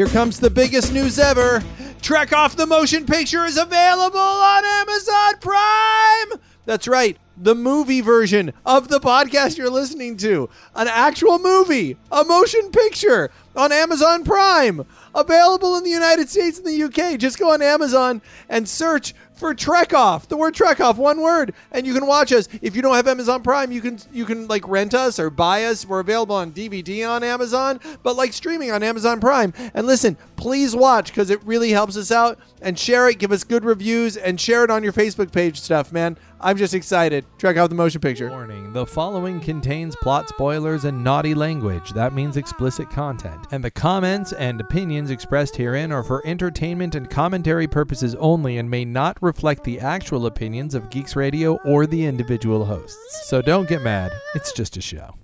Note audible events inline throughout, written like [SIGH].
Here comes the biggest news ever. Trek Off the Motion Picture is available on Amazon Prime. That's right, the movie version of the podcast you're listening to. An actual movie, a motion picture on Amazon Prime. Available in the United States and the UK. Just go on Amazon and search for Trek Off. The word Trek Off, one word, and you can watch us. If you don't have Amazon Prime, you can you can like rent us or buy us. We're available on DVD on Amazon, but like streaming on Amazon Prime. And listen, please watch because it really helps us out. And share it, give us good reviews, and share it on your Facebook page stuff, man. I'm just excited. Trek Off the motion picture. Warning the following contains plot spoilers and naughty language. That means explicit content. And the comments and opinions expressed herein are for entertainment and commentary purposes only and may not reflect the actual opinions of Geeks Radio or the individual hosts. So don't get mad, it's just a show.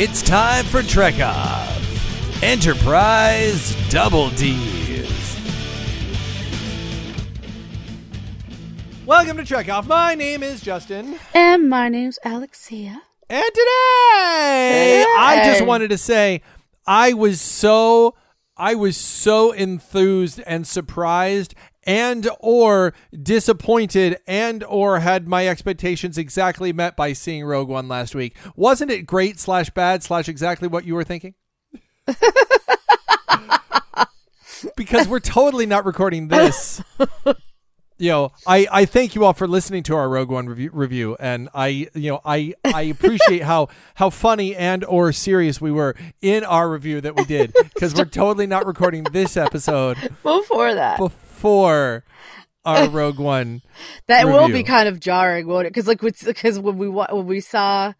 It's time for Trek Off Enterprise Double D's. Welcome to Trek Off. My name is Justin. And my name's Alexia. And today, I just wanted to say I was so I was so enthused and surprised and or disappointed and or had my expectations exactly met by seeing Rogue One last week. Wasn't it great slash bad slash exactly what you were thinking? [LAUGHS] because we're totally not recording this [LAUGHS] you know, I, I thank you all for listening to our Rogue One review, review, and I you know I I appreciate how how funny and or serious we were in our review that we did because we're [LAUGHS] totally not recording this episode Before that, before our Rogue One. that will be kind of jarring, won't it? Because like, because when we when we saw,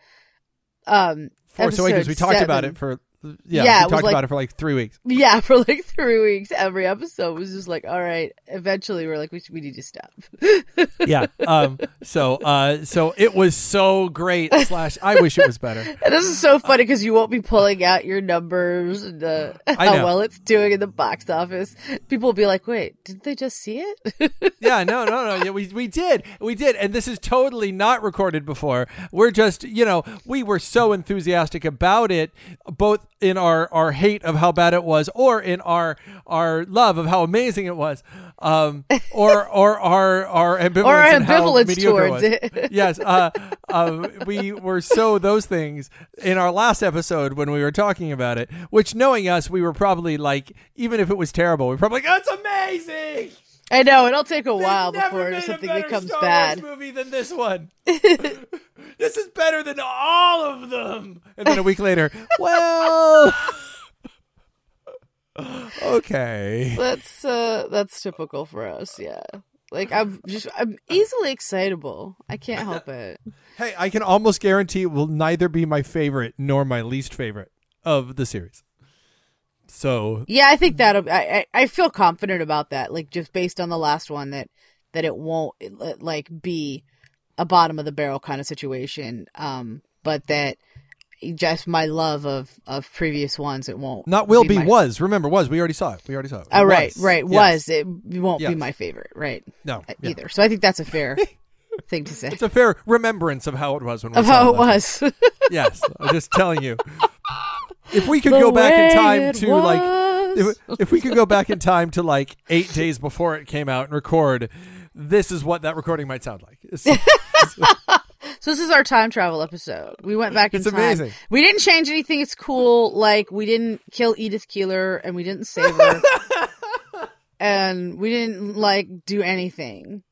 um, Force Awakens, we talked about it for yeah, Yeah, we talked like- about it for like three weeks. yeah [LAUGHS] for like three weeks. Every episode was just like, all right. Eventually, we're like, we should, we need to stop. [LAUGHS] Yeah, um, so uh, so it was so great. Slash, I wish it was better. [LAUGHS] And this is so funny because you won't be pulling out your numbers and uh, how well it's doing in the box office. People will be like, wait, didn't they just see it? yeah, no, no, no. Yeah, we we did, we did, and this is totally not recorded before. We're just, you know, we were so enthusiastic about it, both in our our hate of how bad it was, or in our our love of how amazing it was, um, [LAUGHS] or or our our ambivalence, Or our and how ambivalence towards it. [LAUGHS] yes, uh, uh, we were so those things in our last episode when we were talking about it. Which, knowing us, we were probably like, even if it was terrible, we were probably like, "That's amazing." I know it'll take a They've while before something becomes Star bad. Wars movie than this one. [LAUGHS] this is better than all of them. And then a week later, [LAUGHS] well, okay. That's uh that's typical for us, yeah. Like I'm just I'm easily excitable. I can't help [LAUGHS] it. Hey, I can almost guarantee it will neither be my favorite nor my least favorite of the series. So Yeah, I think that I, I I feel confident about that. Like just based on the last one that that it won't like be a bottom of the barrel kind of situation. Um, but that just my love of of previous ones, it won't not will be, my- was. Remember, was. We already saw it. We already saw it. Oh It right, was. right. Yes. Was it won't Yes. be my favorite, right? No. uh, yeah. Either. So I think that's a fair [LAUGHS] thing to say It's a fair remembrance of how it was when we of how it last was. [LAUGHS] Yes, I'm just telling you. If we could The go back in time to like if, if we could go back in time to like 8 days before it came out and record this is what that recording might sound like. [LAUGHS] So this is our time travel episode. We went back in It's time. amazing. We didn't change anything. It's cool. Like we didn't kill Edith Keeler and we didn't save her. [LAUGHS] and we didn't like do anything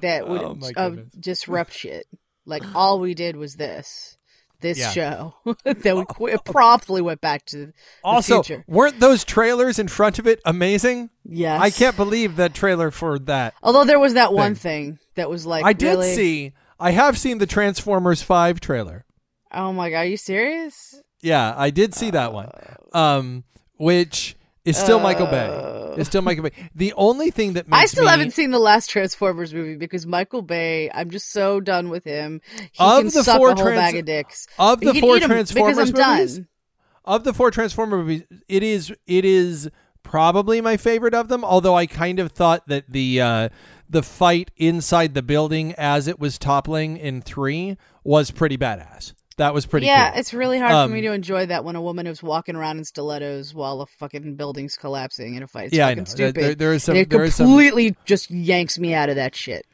that would Oh, uh, disrupt shit. Like all we did was this. This Yeah. show [LAUGHS] that we qu- promptly went back to the also, future. weren't those trailers in front of it amazing? Yes, I can't believe that trailer for that. Although there was that one Thing. thing that was like I did really- see I have seen the Transformers 5 trailer. Oh my god, are you serious? Yeah, I did see that one. Um which is still Michael Bay. It's still Michael Bay. The only thing that makes I still me, haven't seen the last Transformers movie because Michael Bay. I'm just so done with him. He Of can the suck four a whole trans- bag of dicks. of the four eat 'em because Transformers I'm movies. done. of the four Transformer movies, it is it is probably my favorite of them. Although I kind of thought that the uh, the fight inside the building as it was toppling in three was pretty badass. That was pretty yeah, cool. it's really hard Um, for me to enjoy that when a woman is walking around in stilettos while a fucking building's collapsing in a fight. It's Yeah, I know. Stupid. there- there is some- And it is some- completely just yanks me out of that shit.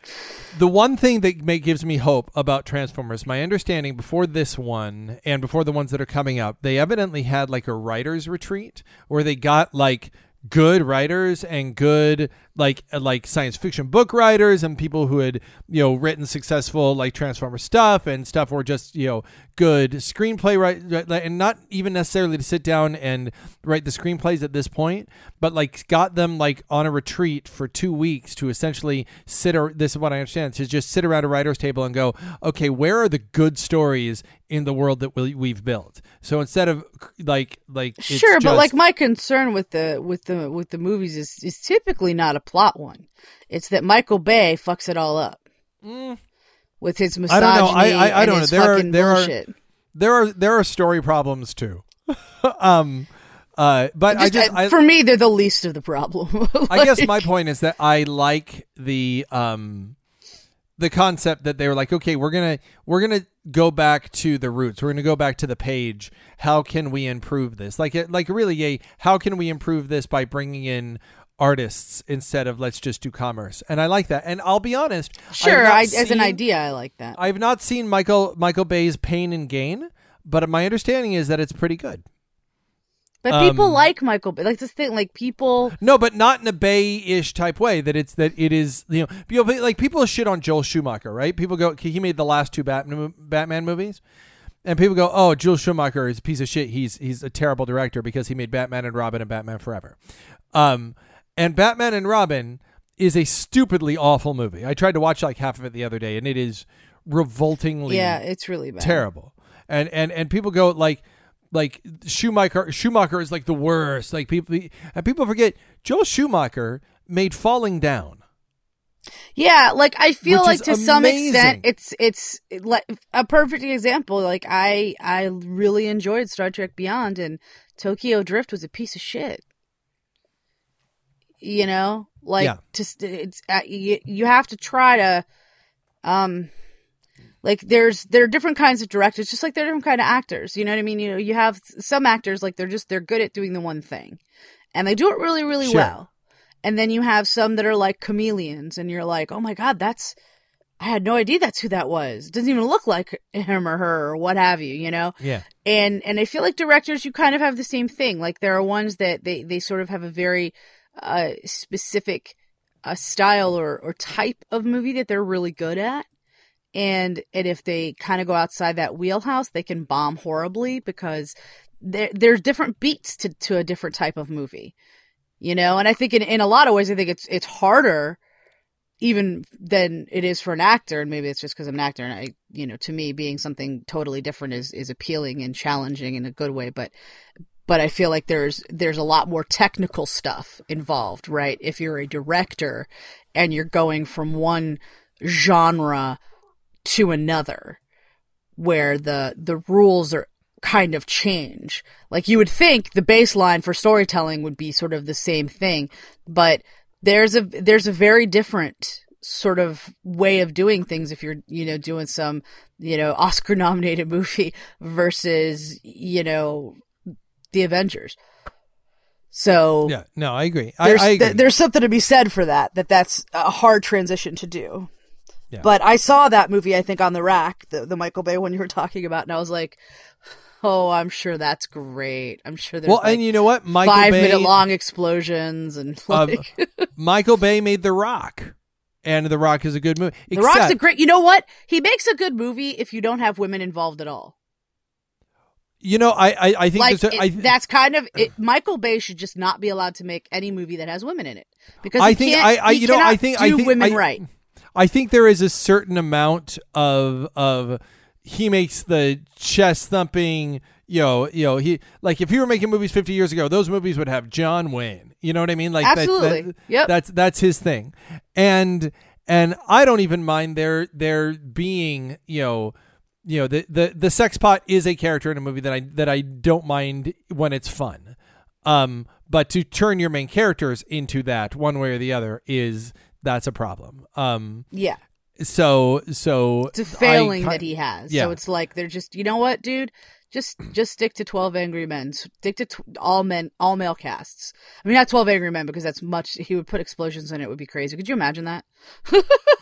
The one thing that may, gives me hope about Transformers, my understanding before this one and before the ones that are coming up, they evidently had like a writers retreat where they got like good writers and good like uh, like science fiction book writers and people who had you know written successful like transformer stuff and stuff or just you know good screenplay right and not even necessarily to sit down and write the screenplays at this point but like got them like on a retreat for two weeks to essentially sit or this is what i understand to just sit around a writer's table and go okay where are the good stories in the world that we, we've built? So instead of like like it's Sure, but just- like my concern with the with the with the movies is is typically not a plot one. It's that Michael Bay fucks it all up with his I misogyny don't know. I- I- I don't know. There are- there are- bullshit. there are there are story problems too [LAUGHS] um uh but i Just, just uh, I, for me, they're the least of the problem. [LAUGHS] I guess my point is that I like the um the concept that they were like, okay, we're gonna we're gonna go back to the roots. We're gonna go back to the page. How can we improve this? Like like really, a how can we improve this by bringing in artists instead of let's just do commerce? And I like that. And I'll be honest, Sure, I, as an idea, I like that. I've not seen Michael Michael Bay's Pain and Gain, but my understanding is that it's pretty good. but people um, like Michael Bay. Like this thing, like people. No, but not in a Bay-ish type way. That it's that it is you know, you like people shit on Joel Schumacher, right? People go he made the last two Batman Batman movies, and people go, oh, Joel Schumacher is a piece of shit. He's he's a terrible director because he made Batman and Robin and Batman Forever, um, and Batman and Robin is a stupidly awful movie. I tried to watch like half of it the other day, and it is revoltingly Yeah, it's really bad. terrible. And and and people go like like Schumacher Schumacher is like the worst. Like people and people forget Joel Schumacher made Falling Down. Yeah, like I feel like to some amazing. extent, it's it's like a perfect example. Like I I really enjoyed Star Trek Beyond, and Tokyo Drift was a piece of shit. You know, like Yeah. just it's uh, you, you have to try to, um, like there's there are different kinds of directors, just like there are different kind of actors. You know what I mean? You know, you have some actors like they're just they're good at doing the one thing, and they do it really really Sure. well. And then you have some that are like chameleons, and you're like, oh my god, that's I had no idea that's who that was. It doesn't even look like him or her or what have you, you know? Yeah. And and I feel like directors you kind of have the same thing. Like there are ones that they they sort of have a very uh specific uh, style or or type of movie that they're really good at. And and if they kind of go outside that wheelhouse, they can bomb horribly because there there's different beats to to a different type of movie. You know, and I think in, in a lot of ways I think it's it's harder even than it is for an actor and maybe it's just because i'm an actor and i you know to me being something totally different is is appealing and challenging in a good way but but i feel like there's there's a lot more technical stuff involved right? If you're a director and you're going from one genre to another where the the rules are kind of change. Like you would think the baseline for storytelling would be sort of the same thing but there's a there's a very different sort of way of doing things if you're you know doing some you know Oscar nominated [LAUGHS] movie versus you know the Avengers. So Yeah. No, I agree. I, there's I agree. th- there's something to be said for that that that's a hard transition to do. Yeah. But I saw that movie I think on the rack the the Michael Bay one you were talking about and I was like oh I'm sure that's great. I'm sure there's well, like and you know what? Michael five Bay, minute long explosions and like [LAUGHS] Michael Bay made The Rock, and The Rock is a good movie. The Rock's a great. You know what? He makes a good movie if you don't have women involved at all. You know, I I, I think Like a- it- I, that's kind of it, Michael Bay should just not be allowed to make any movie that has women in it because I he think can't, I, I you know I think do I think women I, right. I think there is a certain amount of of he makes the chest thumping. You know, you know, he like if he were making movies 50 years ago, those movies would have John Wayne. You know what I mean? Like that- Absolutely. that- Yep. That's that's his thing, and and I don't even mind there there being you know you know the the the sex pot is a character in a movie that I that I don't mind when it's fun. Um, but to turn your main characters into that one way or the other is that's a problem. Um, Yeah, So so It's a failing I that he has. yeah. So it's like they're just, you know what, dude? Just just stick to Twelve Angry Men. Stick to tw- all men, all male casts. I mean, not Twelve Angry Men because that's much. He would put explosions in it. Would be crazy. Could you imagine that? [LAUGHS]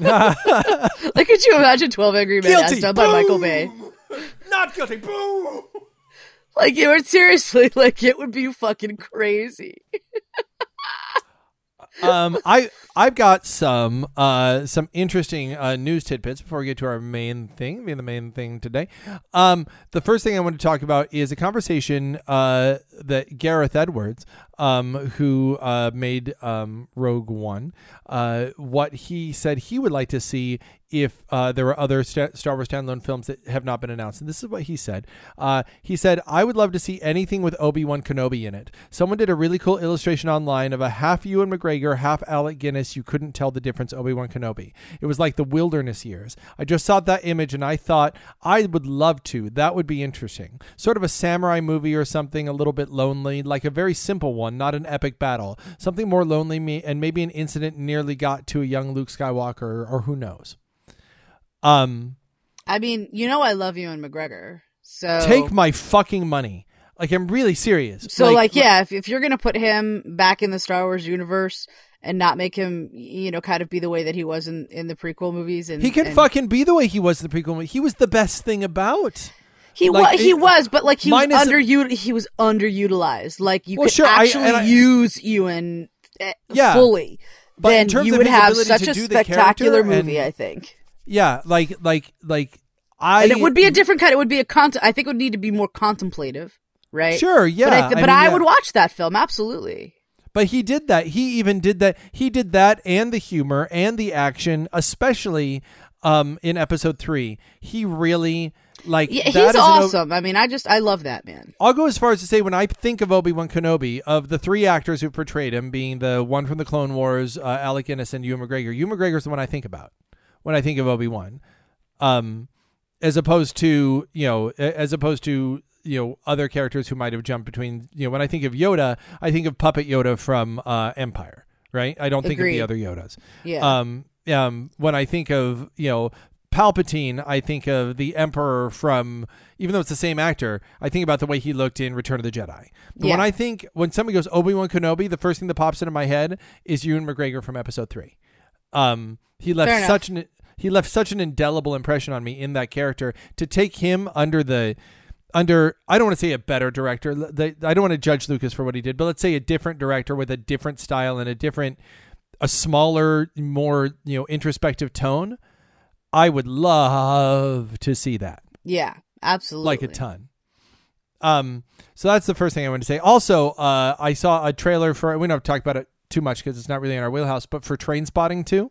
like, could you imagine Twelve Angry Men as Guilty. done by Michael Bay? Not guilty. Boo. Like, it would seriously, like, it would be fucking crazy. um, I I've got some uh some interesting uh, news tidbits before we get to our main thing, being the main thing today. Um, the first thing I want to talk about is a conversation uh that Gareth Edwards, um, who uh made um Rogue One, uh, what he said he would like to see if uh, there were other Sta- Star Wars standalone films that have not been announced. And this is what he said. He said, I would love to see anything with Obi Wan Kenobi in it. Someone did a really cool illustration online of a half Ewan McGregor, half Alec Guinness. You couldn't tell the difference, Obi Wan Kenobi. It was like the wilderness years. I just saw that image and I thought, I would love to. That would be interesting. Sort of a samurai movie or something, a little bit lonely, like a very simple one, not an epic battle. Something more lonely, me, and maybe an incident nearly got to a young Luke Skywalker, or who knows. Um, I mean, you know, I love Ewan McGregor. So take my fucking money. Like I'm really serious. So, like, yeah, if, if you're gonna put him back in the Star Wars universe and not make him, you know, kind of be the way that he was in, in the prequel movies, and he can and fucking be the way he was in the prequel movie. He was the best thing about. he like, was he it- was, but like he was under he was underutilized. Like you Well, could sure, actually and I- use Ewan eh, Yeah. fully. But in then terms you would have such a spectacular movie. and- I think, Yeah, like like like I. and it would be a different kind. It would be a cont. I think it would need to be more contemplative, right? Sure, yeah. But I, th- I mean, I yeah. would watch that film absolutely. But he did that. He even did that. He did that and the humor and the action, especially um in episode three. He really like Yeah, that he's is awesome. I mean, I just I love that man. I'll go as far as to say when I think of Obi Wan Kenobi, of the three actors who portrayed him, being the one from the Clone Wars, uh, Alec Guinness, and Ewan McGregor. Ewan McGregor's the one I think about when I think of Obi Wan, um, as opposed to you know, as opposed to you know other characters who might have jumped between. You know, when I think of Yoda, I think of Puppet Yoda from uh, Empire. Right? I don't think Agreed. of the other Yodas. Yeah. Um, um, when I think of you know Palpatine, I think of the Emperor from. Even though it's the same actor, I think about the way he looked in Return of the Jedi. But when I think when somebody goes Obi Wan Kenobi, the first thing that pops into my head is Ewan McGregor from Episode Three. Um, he left such an he left such an indelible impression on me in that character. To take him under the under I don't want to say a better director. I don't want to judge Lucas for what he did, but let's say a different director with a different style and a different a smaller, more, you know, introspective tone. I would love to see that. yeah, absolutely. Like a ton. Um so that's the first thing I want to say. Also, uh I saw a trailer for we don't talk about it too much because it's not really in our wheelhouse, but for Trainspotting 2.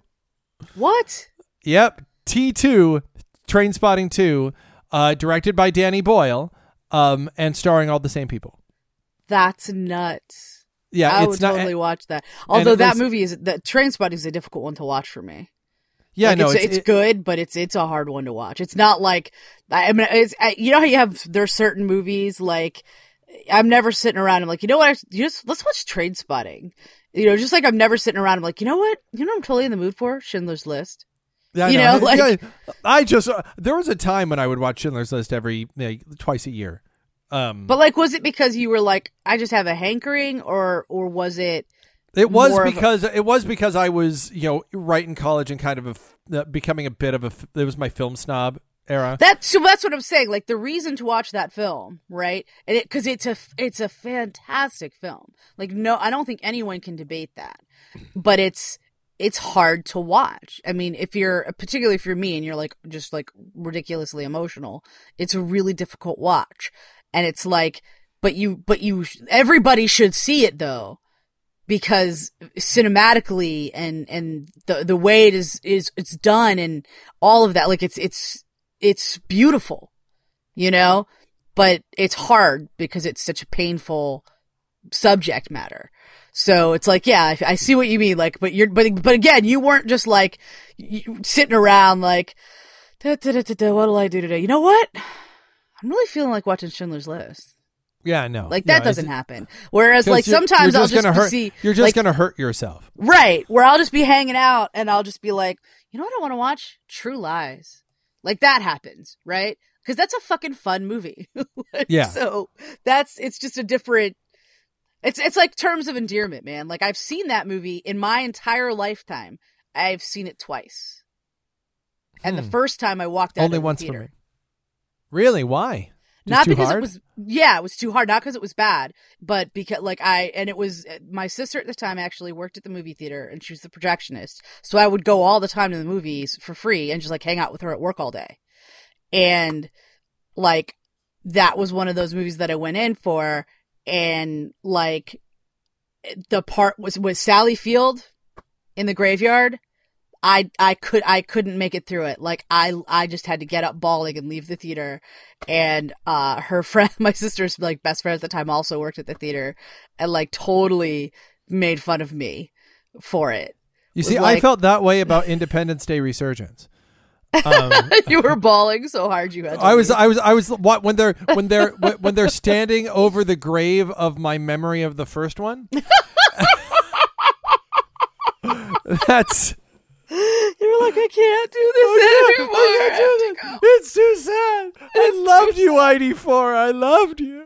What? Yep, T2, Trainspotting 2, uh, directed by Danny Boyle, um, and starring all the same people. That's nuts. Yeah, I it's would not. totally watch that. Although that was- movie is the Trainspotting is a difficult one to watch for me. yeah, Like, no, it's, it's, it- good, but it's it's a hard one to watch. It's not like I I mean, it's you know how you have there's certain movies like I'm never sitting around. I'm like, you know what? I, you just let's watch Trainspotting. You know, just like I'm never sitting around. I'm like, you know what? You know, what I'm totally in the mood for Schindler's List. Yeah, I You know, like- Yeah, I just uh, there was a time when I would watch Schindler's List every like, twice a year. Um, But like, was it because you were like, I just have a hankering, or or was it? it was of a- because it was because I was you know right in college and kind of a uh, becoming a bit of a. it was my film snob era. That's so. That's what I'm saying. Like the reason to watch that film, right? And it because it's a it's a fantastic film. Like no, I don't think anyone can debate that. But it's it's hard to watch. I mean, if you're particularly if you're me and you're like just like ridiculously emotional, it's a really difficult watch. And it's like, but you, but you, everybody should see it though. Because cinematically and and the the way it is is it's done and all of that like it's it's it's beautiful, you know, but it's hard because it's such a painful subject matter. So it's like, yeah, I, I see what you mean. Like, but you're, but, but again, you weren't just like you, sitting around like, da, da, da, what'll I do today? You know what? I'm really feeling like watching Schindler's List. Yeah, no. Like that doesn't happen. Whereas, like sometimes I'll just see You're just like, gonna hurt yourself. right where I'll just be hanging out and I'll just be like, you know what I want to watch? True Lies. Like that happens, right? Because that's a fucking fun movie. [LAUGHS] Like, Yeah. So that's it's just a different. It's it's like terms of endearment, man. Like I've seen that movie in my entire lifetime. I've seen it twice, and the Hmm. first time I walked out Only of the once theater. for me. Really? Why? Just not because hard? it was yeah it was too hard not because it was bad but because like i and it was my sister at the time actually worked at the movie theater and she was the projectionist so i would go all the time to the movies for free and just like hang out with her at work all day and like that was one of those movies that i went in for and like the part was was sally field in the graveyard I I could I couldn't make it through it. Like I I just had to get up bawling and leave the theater. And uh her [LAUGHS] friend my sister's like best friend at the time also worked at the theater and like totally made fun of me for it. You see, I felt that way about Independence Day resurgence. Um, [LAUGHS] you were bawling so hard you had to I was. I was, I was. What when they're when they're [LAUGHS] when they're standing over the grave of my memory of the first one? [LAUGHS] That's You're like I can't do this anymore. I have to go. It's too sad. I loved you, ID Four. I loved you.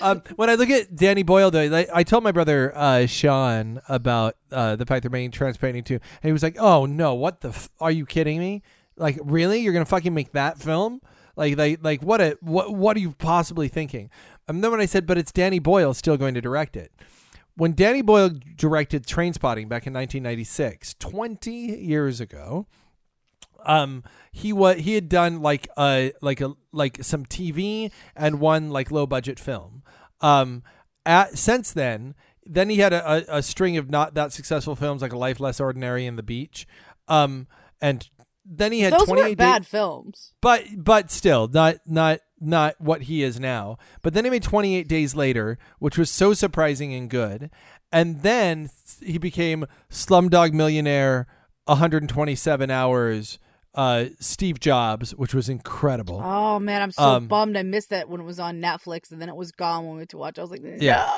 Um, when I look at Danny Boyle, though, like, I told my brother uh, Sean about uh, the fact they're making Trainspotting too, and he was like, "Oh no, what the? F- are you kidding me? Like, really? You're gonna fucking make that film? Like, like, like, what? A what? What are you possibly thinking?" And then when I said, "But it's Danny Boyle still going to direct it." When Danny Boyle directed Trainspotting back in 1996, 20 years ago, um he was he had done like a like a like some TV and one like low budget film. Um at since then then he had a, a, a string of not that successful films like A Life Less Ordinary and The Beach. Um and then he had Those 28 weren't bad films. but but still not not not what he is now. But then he made 28 Days Later, which was so surprising and good. And then he became Slumdog Millionaire, 127 Hours, uh, Steve Jobs, which was incredible. Oh man, I'm so Um, bummed I missed that when it was on Netflix and then it was gone when we went to watch. I was like, no. Yeah.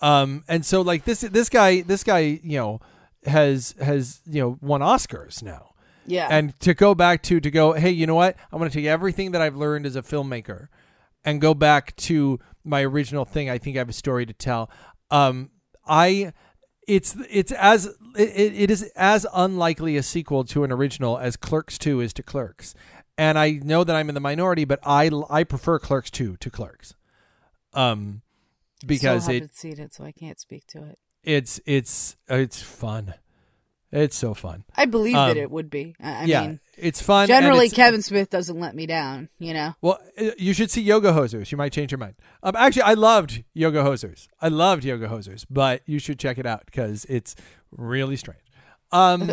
Um, and so like this this guy this guy you know has has you know won Oscars now. Yeah. and to go back to to go hey you know what? I'm going to take everything that i've learned as a filmmaker and go back to my original thing i think i have a story to tell. Um i it's it's as it, it is as unlikely a sequel to an original as clerks 2 is to clerks. And i know that i'm in the minority but i i prefer clerks 2 to clerks. Um because it haven't seen it, so I can't speak to it. it's it's it's fun it's so fun I believe Um, that it would be. I, I yeah mean, it's fun generally it's- Kevin Smith doesn't let me down. You know. Well, uh, you should see Yoga Hosers. You might change your mind. Um, actually, I loved Yoga Hosers. I loved Yoga Hosers, but you should check it out because it's really strange. Um,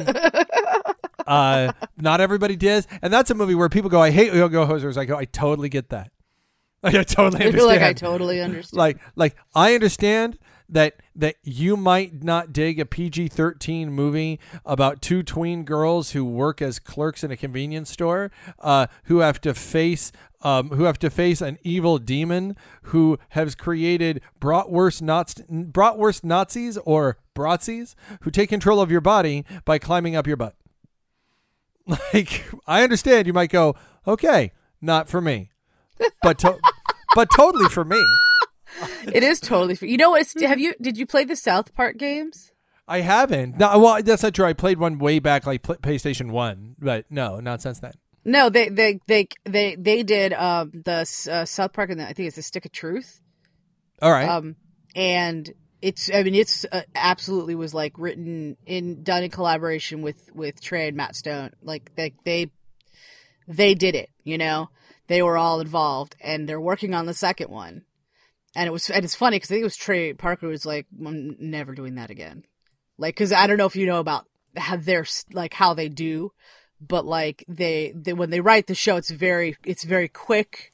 [LAUGHS] uh, not everybody does, and that's a movie where people go, "I hate Yoga Hosers." I go, "I totally get that. [LAUGHS] Like, I totally [LAUGHS] I understand." feel like I totally understand. like like I understand that that you might not dig a PG-13 movie about two tween girls who work as clerks in a convenience store uh, who have to face um, who have to face an evil demon who has created bratwurst Nazi, bratwurst Nazis or Bratzis who take control of your body by climbing up your butt. [LAUGHS] Like I understand you might go, "Okay, not for me." But to- [LAUGHS] but totally for me. It is totally. [LAUGHS] Free. You know what? Have you? Did you play the South Park games? I haven't. No, well, that's not true. I played one way back, like PlayStation One, but no, not since then. No, they they they they they did um the uh, South Park and the, I think it's the Stick of Truth. All right. Um, and it's I mean it's uh, absolutely was like written in done in collaboration with with Trey and Matt Stone. Like they they they did it. You know, they were all involved, and they're working on the second one. And it was and it's funny because I think it was Trey Parker was like, "I'm never doing that again." Like, because I don't know if you know about how they're like how they do, but like they, they when they write the show, it's very it's very quick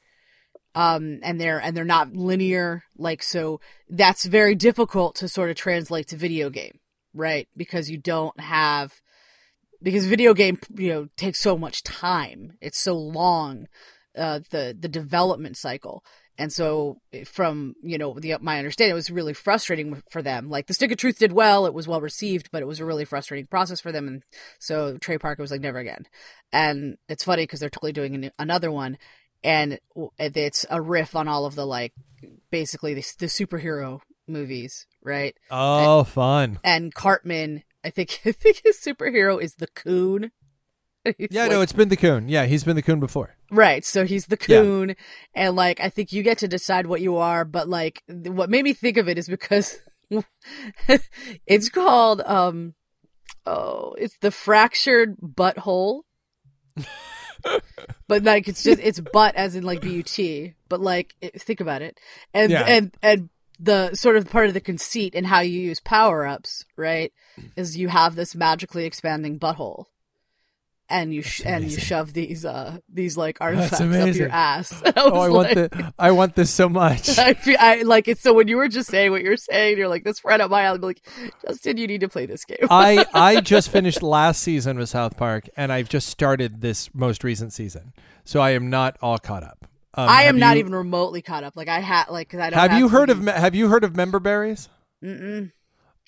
um and they're and they're not linear like so that's very difficult to sort of translate to video game right? Because you don't have because video game you know takes so much time. It's so long uh the the development cycle And so, eh, from you know the my understanding, it was really frustrating for them. Like the Stick of Truth did well; it was well received, but it was a really frustrating process for them. And so Trey Parker was like, "Never again." And it's funny because they're totally doing an- another one, and it's a riff on all of the like basically the, the superhero movies, right? Oh, and, fun! And Cartman, I think, [LAUGHS] I think his superhero is the Coon. [LAUGHS] Yeah, like, no, it's been the Coon. Yeah, he's been the Coon before. Right. So he's the Coon, yeah. and like I think you get to decide what you are. But like, what made me think of it is because [LAUGHS] it's called um, oh, it's the fractured butthole. [LAUGHS] but like it's just it's butt as in like but but like think about it and yeah. and and the sort of part of the conceit and how you use power ups right is you have this magically expanding butthole and you sh- and you shove these uh these like artifacts up your ass. [LAUGHS] I oh, I like, want the, I want this so much. [LAUGHS] I feel I like it. So when you were just saying what you're saying, you're like, "This right up my alley." I'm like, Justin, you need to play this game. I [LAUGHS] I just finished last season with South Park, and I've just started this most recent season, so I am not all caught up. Um, I am not you, even remotely caught up. Like I had like because I don't. Have, have you heard of Have you heard of member berries? Mm-mm.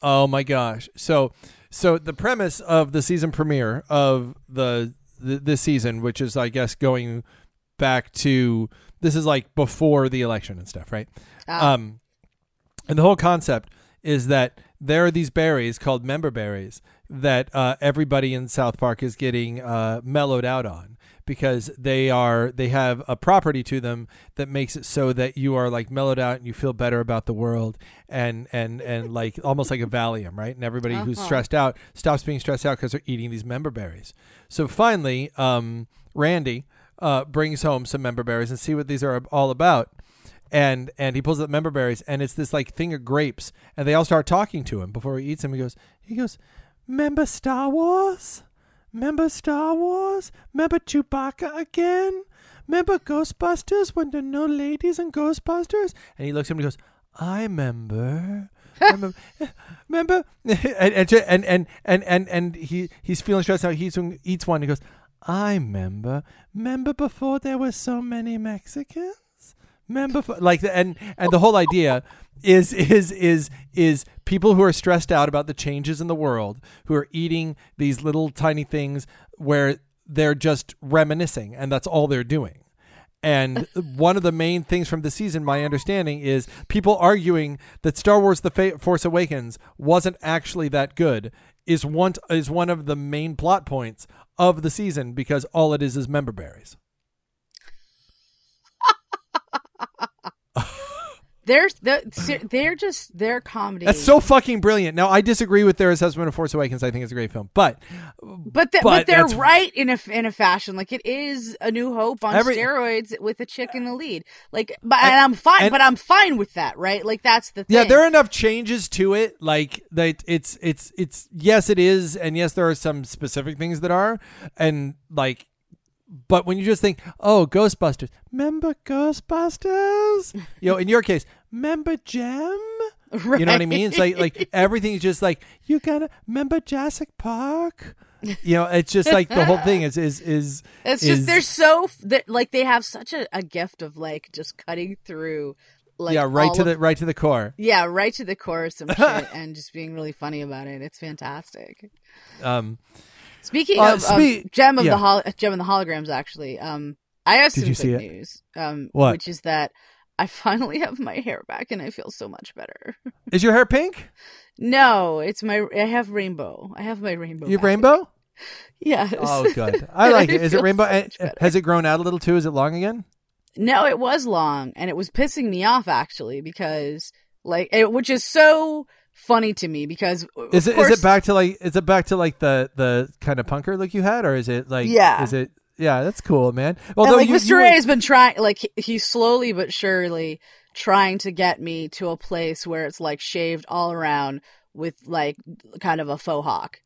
Oh my gosh! So so the premise of the season premiere of the, the this season, which is I guess going back to this is like before the election and stuff, right? Ah. Um, and the whole concept is that there are these berries called member berries that uh, everybody in South Park is getting uh, mellowed out on because they are they have a property to them that makes it so that you are like mellowed out and you feel better about the world and and and like almost like a Valium, right? And everybody uh-huh. who's stressed out stops being stressed out because they're eating these member berries. So finally, um, Randy uh, brings home some member berries and see what these are all about and and he pulls up member berries and it's this like thing of grapes and they all start talking to him before he eats them he goes he goes remember star wars Remember Star Wars? Remember Chewbacca again? Remember Ghostbusters when there are no ladies in Ghostbusters? And he looks at him and goes, I remember. [LAUGHS] remember, remember? and, and, and, and, and, and, he, he's feeling stressed out. He eats, eats one. He goes, I remember. Remember before there were so many Mexicans? Remember, like, and and the whole idea is is is is people who are stressed out about the changes in the world, who are eating these little tiny things where they're just reminiscing, and that's all they're doing. And one of the main things from the season, my understanding, is people arguing that Star Wars: The Fa- Force Awakens wasn't actually that good. Is one is one of the main plot points of the season because all it is is member berries. They're they're just their comedy. That's so fucking brilliant. Now I disagree with their assessment of Force Awakens. I think it's a great film, but but the, but, but, they're right in a in a fashion. Like it is a New Hope on every, steroids with a chick in the lead. Like, but and, and I'm fine. And, but I'm fine with that, right? Like that's the thing. Yeah, there are enough changes to it. Like that, it's it's it's yes, it is, and yes, there are some specific things that are, and like but when you just think, oh, Ghostbusters, remember Ghostbusters? [LAUGHS] you know, in your case, remember Jem? Right. You know what I mean? It's like like everything's just like you gotta remember Jurassic Park. [LAUGHS] You know, it's just like the whole thing is is is. It's is, just they're so they're, like they have such a, a gift of like just cutting through like yeah, right to of, the right to the core. Yeah, right to the core of some shit, [LAUGHS] and just being really funny about it. It's fantastic. Um, Speaking uh, of, spe- Jem of yeah. the hol- Jem of the holograms, actually, um, I have some good news. Um, what? Which is that I [LAUGHS] finally have my hair back and I feel so much better. [LAUGHS] is your hair pink? No, it's my. I have rainbow. I have my rainbow. You rainbow? [LAUGHS] Yes. Oh, good. I like it. Is it rainbow? So has it grown out a little too? Is it long again? No, it was long, and it was pissing me off actually because, like, it, which is so funny to me because uh, is it course, is it back to like is it back to like the the kind of punker look you had or is it like yeah. is it yeah that's cool man. Although like you, Mr. Ray has been trying like he's slowly but surely trying to get me to a place where it's like shaved all around with like kind of a faux hawk.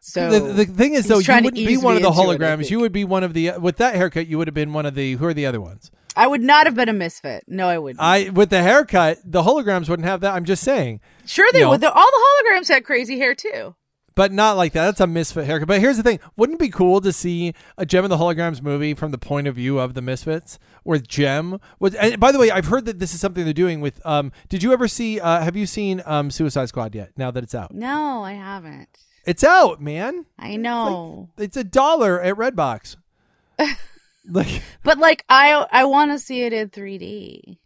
So the, the thing is though you wouldn't be one of the holograms it, you would be one of the with that haircut you would have been one of the who are the other ones I would not have been a misfit. No, I wouldn't. I with the haircut, the holograms wouldn't have that. I'm just saying. Sure, they would. Know. All the holograms had crazy hair too. but not like that. That's a misfit haircut. But here's the thing: wouldn't it be cool to see a Jem and the Holograms movie from the point of view of the Misfits, where Jem was? And by the way, I've heard that this is something they're doing with. Um, did you ever see? Uh, have you seen um, Suicide Squad yet? Now that it's out, No, I haven't. it's out, man. I know. It's a dollar at Redbox. [LAUGHS] [LAUGHS] like But like I I want to see it in 3D.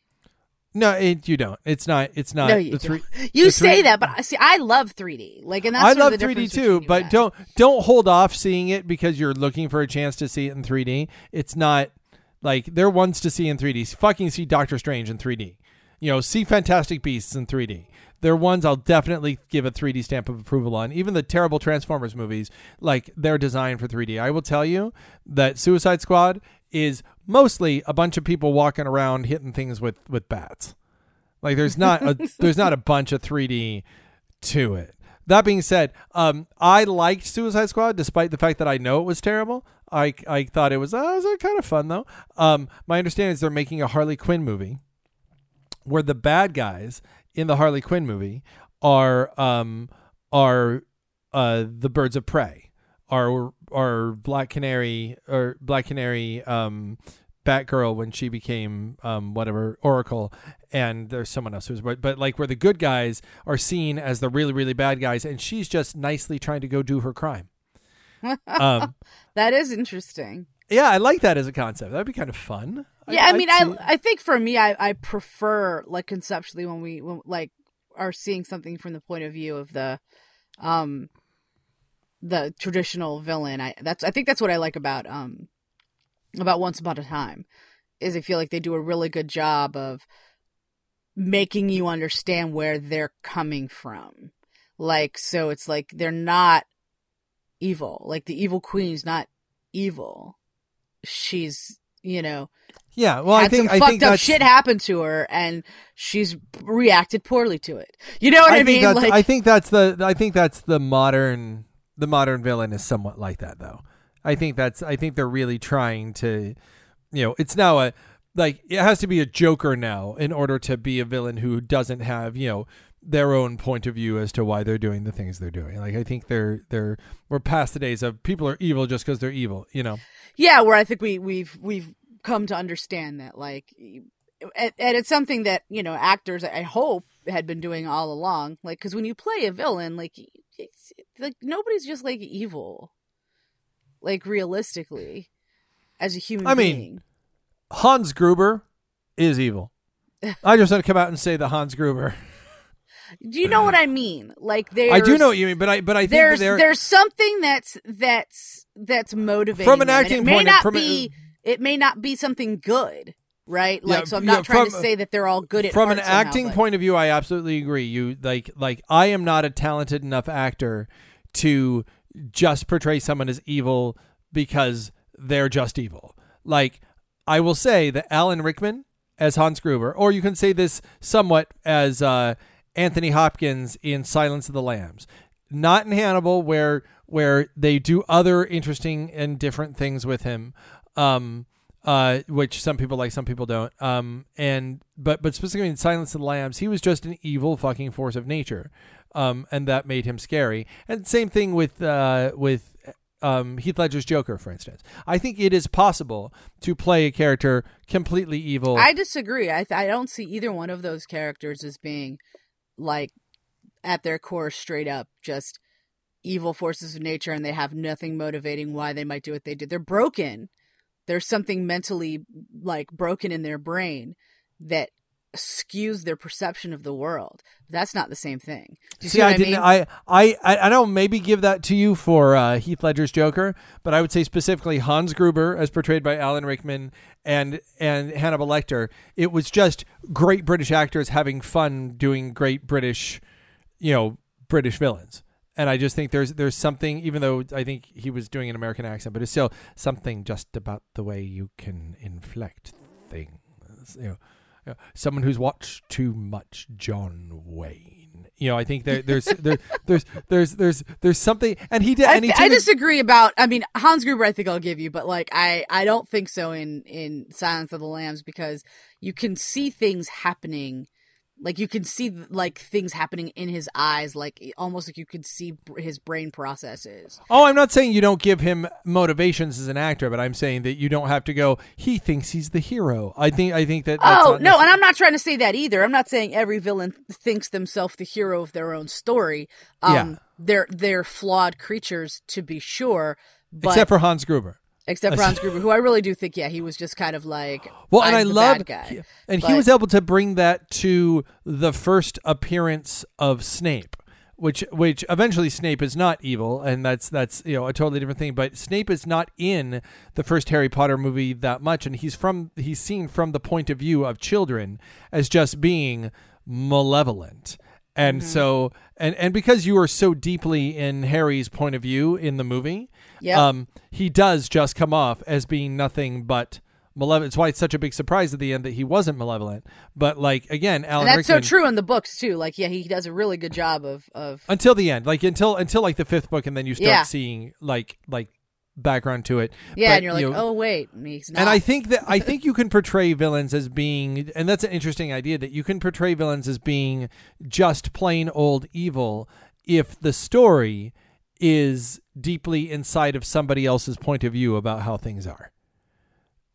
no, it, you don't. It's not. It's not. no, you the three, You say three- that, but I see I love 3D. Like and that's I love the 3D too, but don't don't hold off seeing it because you're looking for a chance to see it in 3D. It's not like they're ones to see in 3D. Fucking see Doctor Strange in 3D. You know, see Fantastic Beasts in 3D. They're ones I'll definitely give a 3D stamp of approval on. Even the terrible Transformers movies, like they're designed for 3D. I will tell you that Suicide Squad is mostly a bunch of people walking around hitting things with with bats. Like there's not a [LAUGHS] there's not a bunch of 3D to it. That being said, um, I liked Suicide Squad despite the fact that I know it was terrible. I, I thought it was uh, it was kind of fun though. Um, my understanding is they're making a Harley Quinn movie where the bad guys in the Harley Quinn movie are um are uh the birds of prey are are Black Canary or Black Canary um Batgirl when she became um whatever Oracle and there's someone else who's but but like where the good guys are seen as the really really bad guys and she's just nicely trying to go do her crime. [LAUGHS] um that is interesting. Yeah, I like that as a concept. That'd be kind of fun. Yeah, I, I'd mean, I I think for me, I I prefer like conceptually when we when, like are seeing something from the point of view of the, um, the traditional villain. I that's I think that's what I like about um, about Once Upon a Time, is I feel like they do a really good job of making you understand where they're coming from. Like, so it's like they're not evil. Like the evil queen's not evil. She's, you know, yeah. Well, I think some I fucked think up that's shit happened to her and she's reacted poorly to it. You know what I, think mean? Like I think that's the I think that's the modern the modern villain is somewhat like that though. I think that's I think they're really trying to you know, it's now a like it has to be a joker now in order to be a villain who doesn't have, you know, their own point of view as to why they're doing the things they're doing. Like I think they're they're we're past the days of people are evil just because they're evil, you know. Yeah, where I think we we've we've come to understand that like and, it's something that, you know, actors I hope had been doing all along. Like cuz when you play a villain, like it's, it's like nobody's just like evil. Like realistically as a human I mean. Hans Gruber is evil. I just want to come out and say the Hans Gruber. Do you know what I mean? Like there's I do know what you mean, but I but I think there's there's something that's that's that's motivating From an acting it may point- not from a- be it may not be something good right like Yeah, so i'm yeah, not trying from- to say that they're all good at from an somehow, acting point of view, I absolutely agree. You like like I am not a talented enough actor to just portray someone as evil because they're just evil. Like I will say that Alan Rickman as Hans Gruber, or you can say this somewhat as uh, Anthony Hopkins in Silence of the Lambs, not in Hannibal, where where they do other interesting and different things with him. Um, uh, which some people like, some people don't. Um, and but but specifically in Silence of the Lambs, he was just an evil fucking force of nature, um, and that made him scary. And same thing with uh with um Heath Ledger's Joker, for instance. I think it is possible to play a character completely evil. i disagree I, I don't see either one of those characters as being like at their core straight up just evil forces of nature and they have nothing motivating why they might do what they did they're broken. There's something mentally like broken in their brain that skews their perception of the world that's not the same thing do you see, See, I I, didn't. mean? I, I, I, I don't maybe give that to you for uh, Heath Ledger's Joker, but I would say specifically Hans Gruber, as portrayed by Alan Rickman, and and Hannibal Lecter. It was just great British actors having fun doing great British, you know, British villains. And I just think there's there's something, even though I think he was doing an American accent, but it's still something just about the way you can inflect things. You know, you know, someone who's watched too much John Wayne. You know, I think there, there's [LAUGHS] there, there's there's there's there's something, and he did. I, and he I it- disagree about. I mean, Hans Gruber, I think I'll give you, but like, I I don't think so in in Silence of the Lambs because you can see things happening Like you can see like things happening in his eyes, like almost like you could see his brain processes. Oh, I'm not saying you don't give him motivations as an actor, but I'm saying that you don't have to go. He thinks he's the hero. I think. I think that. That's Oh no, and I'm not trying to say that either. I'm not saying every villain thinks themselves the hero of their own story. Um, Yeah. they're they're flawed creatures to be sure, but except for Hans Gruber. Except Hans Gruber, who I really do think, yeah, he was just kind of like, Well, and I love, guy. and he was able to bring that to the first appearance of Snape, which which eventually Snape is not evil, and that's that's you know a totally different thing. But Snape is not in the first Harry Potter movie that much, and he's from he's seen from the point of view of children as just being malevolent. And Mm-hmm. so, and and because you are so deeply in Harry's point of view in the movie, Yep. um, he does just come off as being nothing but malevolent. It's why it's such a big surprise at the end that he wasn't malevolent. But like again, Alan and that's Rickman, so true in the books too. Like, yeah, he does a really good job of of until the end, like until until like the fifth book, and then you start Yeah. seeing like like background to it. yeah, But, and you're like, you know, oh wait, he's not. and I think that I think you can [LAUGHS] portray villains as being, and that's an interesting idea that you can portray villains as being just plain old evil if the story is deeply inside of somebody else's point of view about how things are.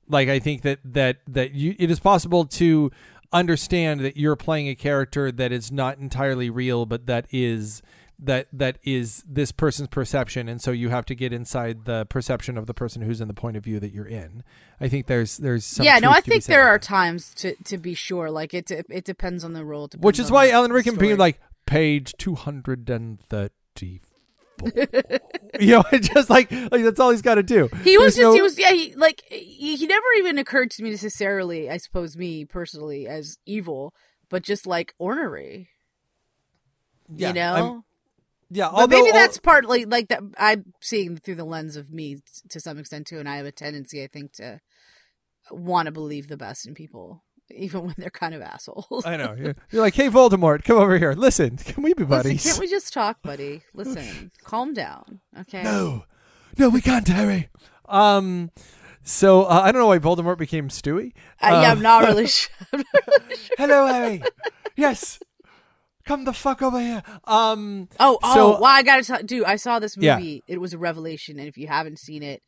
Like I think that that that you it is possible to understand that you're playing a character that is not entirely real, but that is that that is this person's perception and so you have to get inside the perception of the person who's in the point of view that you're in i think there's there's some yeah, no, I think there are that. times to to be sure. Like it it depends on the role. which is why alan rickman being like page 234 [LAUGHS] you know just like like that's all he's got to do He was There's just no- he was yeah he like he, he never even occurred to me necessarily. I suppose me personally as evil, but just like ornery. Yeah, you know. I'm- yeah But maybe that's partly like that. I'm seeing through the lens of me to some extent too, and I have a tendency, I think, to want to believe the best in people, even when they're kind of assholes. i know you're, [LAUGHS] you're like hey voldemort come over here listen can we be Listen, buddies can't we just talk, buddy? [SIGHS] Listen, calm down, okay? No, no, we can't, Harry. Um, so uh, I don't know why Voldemort became Stewie. Uh, yeah, Uh, I'm not really [LAUGHS] sure. [LAUGHS] Hello, Harry. yes, come the fuck over here. Um, Oh, oh, So- well, I gotta tell, dude. I saw this Yeah. movie. It was a revelation, and if you haven't seen it,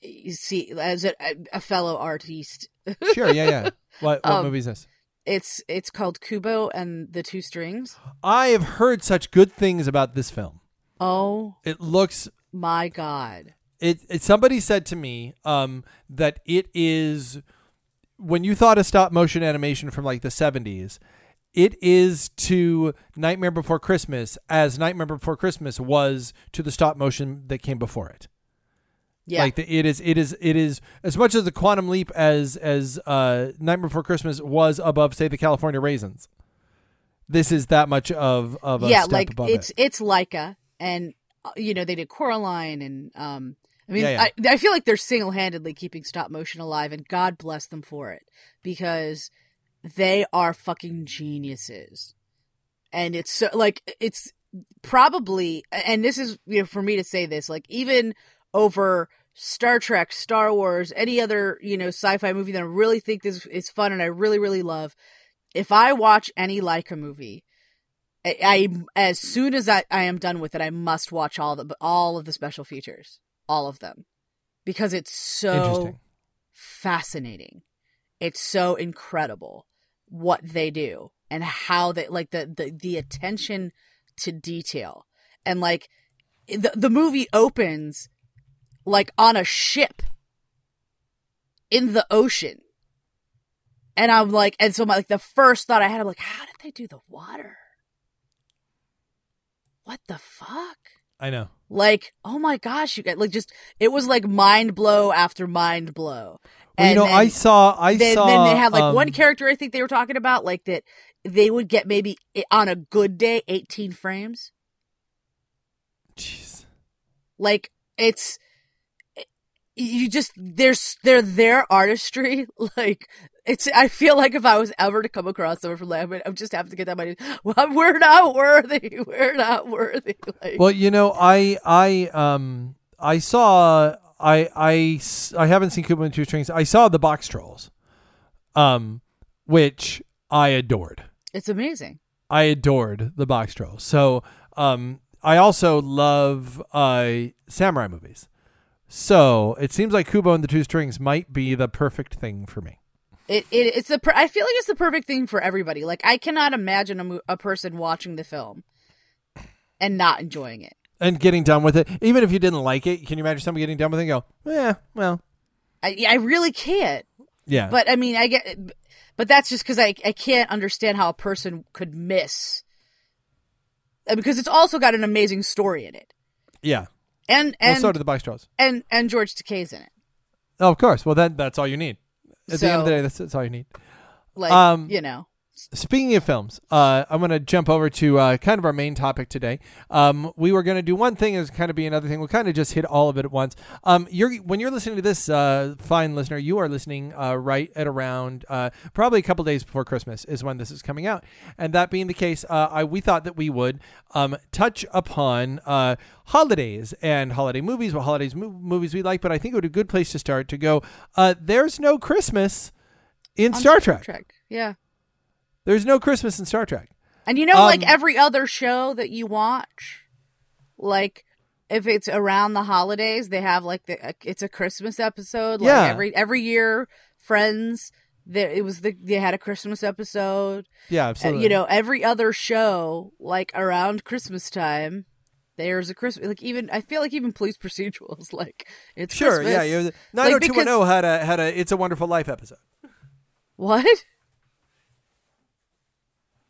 you see, as a, a fellow artiste, sure, yeah, yeah. What, what Um, movie is this? it's it's called Kubo and the Two Strings. I have heard such good things about this film. Oh It looks. my god! It, it somebody said to me um, that it is when you thought of stop motion animation from like the 70s it is to Nightmare Before Christmas as Nightmare Before Christmas was to the stop motion that came before it. Yeah, Like the, it is, it is, it is as much as the Quantum Leap as as uh, Nightmare Before Christmas was above, say, the California Raisins. This is that much of of a yeah, step like above it's it. it's Laika, and uh, you know they did Coraline, and um, I mean, Yeah, I, I feel like they're single handedly keeping stop motion alive, and God bless them for it because they are fucking geniuses, and it's so like it's probably, and this is you know for me to say this, like even over Star Trek, Star Wars, any other you know sci-fi movie that I really think this is fun and I really really love. If I watch any Laika movie, I, I as soon as I, I am done with it, I must watch all the all of the special features, all of them, because it's so fascinating. It's so incredible what they do and how they like the the, the attention to detail and like the the movie opens like on a ship in the ocean. And I'm like, and so my like the first thought I had, I'm like, how did they do the water? What the fuck? I know. Like, oh my gosh, you guys, like just it was like mind blow after mind blow. Well, you know, then, I saw, I then, saw. then they had like um, one character I think they were talking about, like that they would get maybe on a good day 18 frames. Jeez. Like it's you just there's they're their artistry [LAUGHS] like it's i feel like if i was ever to come across someone from lab i would just have to get that money [LAUGHS] well we're not worthy [LAUGHS] we're not worthy like Well, you know, I, I, um, I saw, i i i haven't seen Kubo and Two Strings. I saw the Box Trolls, um, which I adored. It's amazing. I adored the box troll. So um, I also love uh, samurai movies. So it seems like Kubo and the Two Strings might be the perfect thing for me. It, it it's the per- I feel like it's the perfect thing for everybody. Like I cannot imagine a, mo- a person watching the film and not enjoying it. And getting done with it, even if you didn't like it, can you imagine somebody getting done with it and go, yeah, well, I I really can't. yeah. But I mean, I get, but that's just because I I can't understand how a person could miss, because it's also got an amazing story in it, yeah. And Well, and so do the trolls. and and George Takei's in it. Oh, of course. Well, then that's all you need. At the end of the day, that's, that's all you need. Like Um, you know, Speaking of films, uh, I'm going to jump over to uh, kind of our main topic today. Um, we were going to do one thing as kind of be another thing. We'll kind of just hit all of it at once. Um, you're when you're listening to this, uh, fine listener, you are listening uh, right at around uh, probably a couple days before Christmas is when this is coming out. And that being the case, uh, I, we thought that we would um, touch upon uh, holidays and holiday movies, what holidays mo- movies we like. But I think it would be a good place to start to go. Uh, there's no Christmas in on Star Trek. Yeah. There's no Christmas in Star Trek. And you know, Um, like every other show that you watch, like if it's around the holidays, they have like the it's a Christmas episode. Like Yeah. every every year, Friends, there it was the they had a Christmas episode. Yeah, Uh, absolutely. you know, every other show, like around Christmas time, there's a Christmas. Like even I feel like even police [LAUGHS] procedurals, like it's Sure, Christmas. yeah. You, 90210 because- had a had a It's a Wonderful Life episode. What?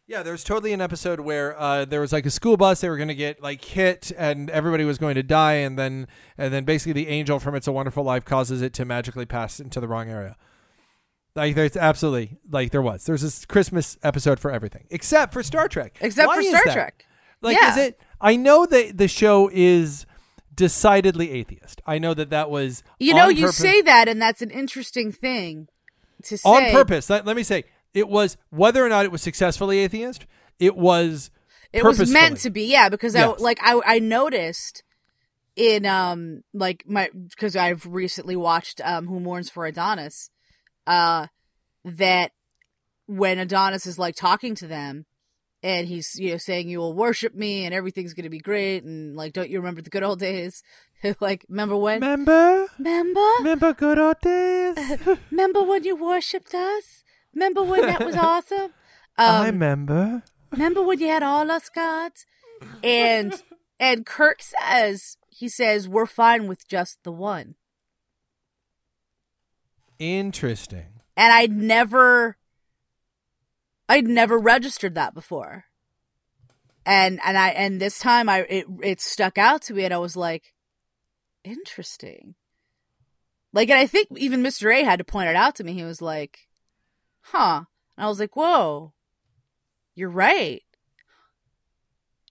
Yeah, there was totally an episode where uh, there was like a school bus. They were going to get like hit, and everybody was going to die, and then and then basically the angel from It's a Wonderful Life causes it to magically pass into the wrong area. Like there's absolutely like there was there's this Christmas episode for everything except for Star Trek. Except Why for Star? Trek. Like Yeah. is it? I know that the show is decidedly atheist. I know that that was You know, you purpose- say that, and that's an interesting thing to say. on purpose. Let, let me say it was whether or not it was successfully atheist. It was it was meant to be yeah because Yes. i like i i noticed in um like my because i've recently watched um who mourns for adonis uh that when adonis is like talking to them and he's you know saying you will worship me and everything's gonna be great and like don't you remember the good old days [LAUGHS] like remember when Remember, remember remember good old days. [LAUGHS] remember when you worshipped us remember when that was [LAUGHS] awesome? I um, remember. remember when you had all us gods? And [LAUGHS] and kirk says he says we're fine with just the one. Interesting. and i'd never i'd never registered that before. And and i and this time i it, it stuck out to me and i was like interesting. Like and i think even mr a had to point it out to me. He was like huh. And i was like whoa you're right.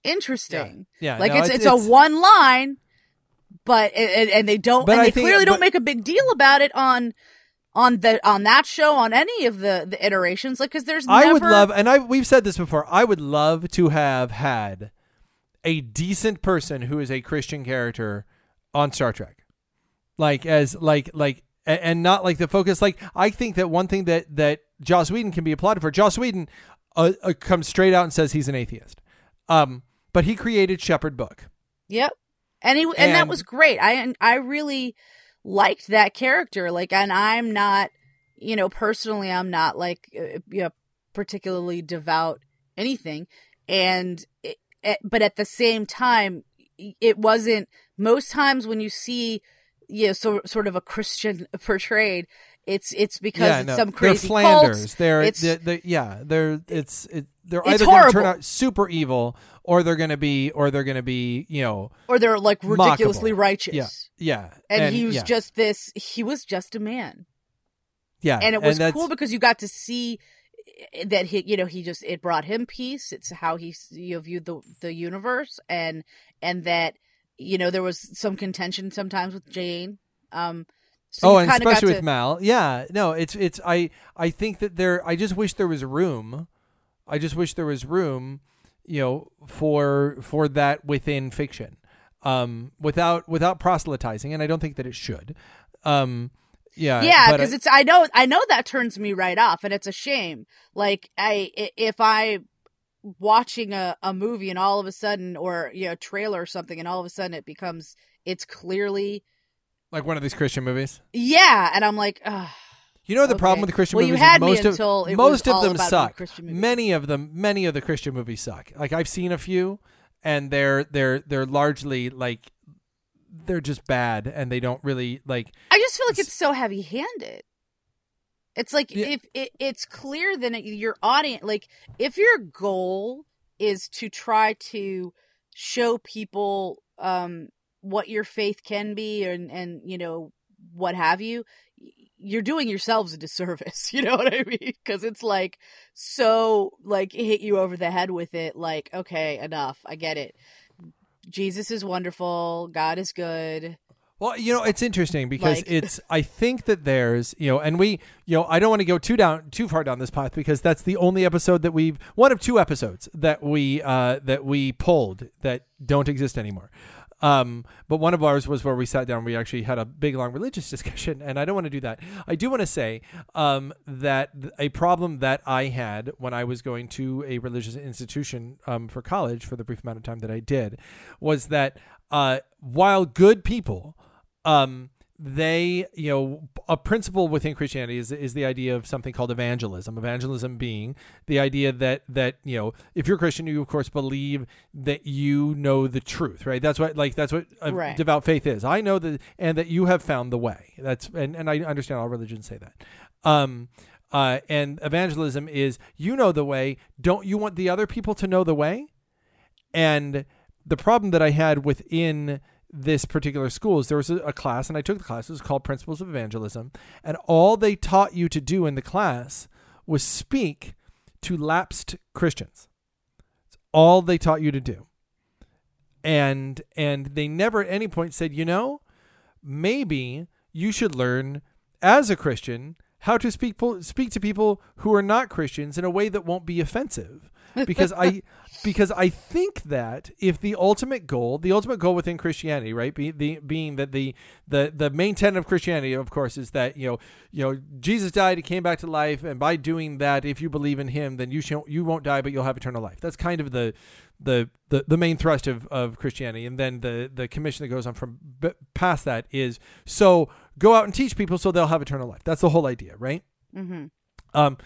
Interesting. Yeah, like no, it's, it's a one line but and, and they don't But and I they think- clearly but- don't make a big deal about it on on the on that show on any of the the iterations like because there's I would love, and I we've said this before. I would love to have had a decent person who is a Christian character on Star Trek, like as like like a- and not like the focus. Like I think that one thing that that Joss Whedon can be applauded for. Joss Whedon uh, uh, comes straight out and says he's an atheist, um, but he created Shepherd Book. Yep. And he and, that was great. I I really liked that character. Like, and I'm not, you know, personally, I'm not like, uh, you know, particularly devout anything. And it, it, but at the same time, it wasn't. Most times when you see, you know, so, sort of a Christian [LAUGHS] portrayed, it's it's because yeah, it's no, some crazy they're Flanders. cult. They're, It's- they're, they're- yeah, they're it's it, they're It's either going to turn out super evil or they're going to be or they're going to be you know or they're like ridiculously Mockable. righteous. yeah yeah And, he was yeah, just this. He was just a man. yeah and it was that's- cool because you got to see eh, that he you know he just it brought him peace it's how he you know, viewed the the universe and and that you know there was some contention sometimes with Jayne um so oh, and especially to- with Mal. Yeah, no, it's it's I I think that there. I just wish there was room. I just wish there was room, you know, for for that within fiction, um, without without proselytizing, and I don't think that it should. Um, Yeah, yeah, because it's I know I know that turns me right off, and it's a shame. Like i- if I watching a, a movie and all of a sudden or you know a trailer or something and all of a sudden it becomes it's clearly like one of these Christian movies. yeah and i'm like Ugh. You know the problem with the Christian Well, you movies is had me most of until most of them suck. Many of them, many of the Christian movies suck. Like I've seen a few, and they're they're they're largely like they're just bad, and they don't really like. i just feel like it's so heavy handed it's like Yeah. if it, it's clear then it, your audience like if your goal is to try to show people um what your faith can be and and you know what have you you're doing yourselves a disservice [LAUGHS] you know what i mean because it's like so like hit you over the head with it like okay enough i get it jesus is wonderful god is good Well, you know, it's interesting because Like- it's. I think that there's, you know, and we, you know, I don't want to go too down too far down this path because that's the only episode that we've one of two episodes that we uh that we pulled that don't exist anymore. Um, but one of ours was where we sat down. We actually had a big long religious [LAUGHS] discussion, and I don't want to do that. I do want to say um, that a problem that I had when I was going to a religious institution um, for college for the brief amount of time that I did was that uh, while good people um, they, you know, a principle within Christianity is is the idea of something called evangelism. Evangelism being the idea that that you know, if you're Christian, you of course believe that you know the truth, right? That's what like that's what Right. devout faith is. I know that, and that you have found the way. That's and and I understand all religions say that. Um, uh, and evangelism is you know the way. Don't you want the other people to know the way? And the problem that I had within this particular school is there was a, a class, and I took the class. It was called Principles of Evangelism, and all they taught you to do in the class was speak to lapsed Christians. It's all they taught you to do, and and they never at any point said, you know, maybe you should learn as a Christian how to speak speak to people who are not Christians in a way that won't be offensive. Because I [LAUGHS] because I think that if the ultimate goal, the ultimate goal within Christianity, right, be, the, being that the, the the main tenet of Christianity, of course, is that you know you know Jesus died, he came back to life, and by doing that, if you believe in him, then you you won't die, but you'll have eternal life. That's kind of the the the, the main thrust of, of Christianity, and then the the commission that goes on from b- past that is so go out and teach people so they'll have eternal life. That's the whole idea, right? mm-hmm. Um,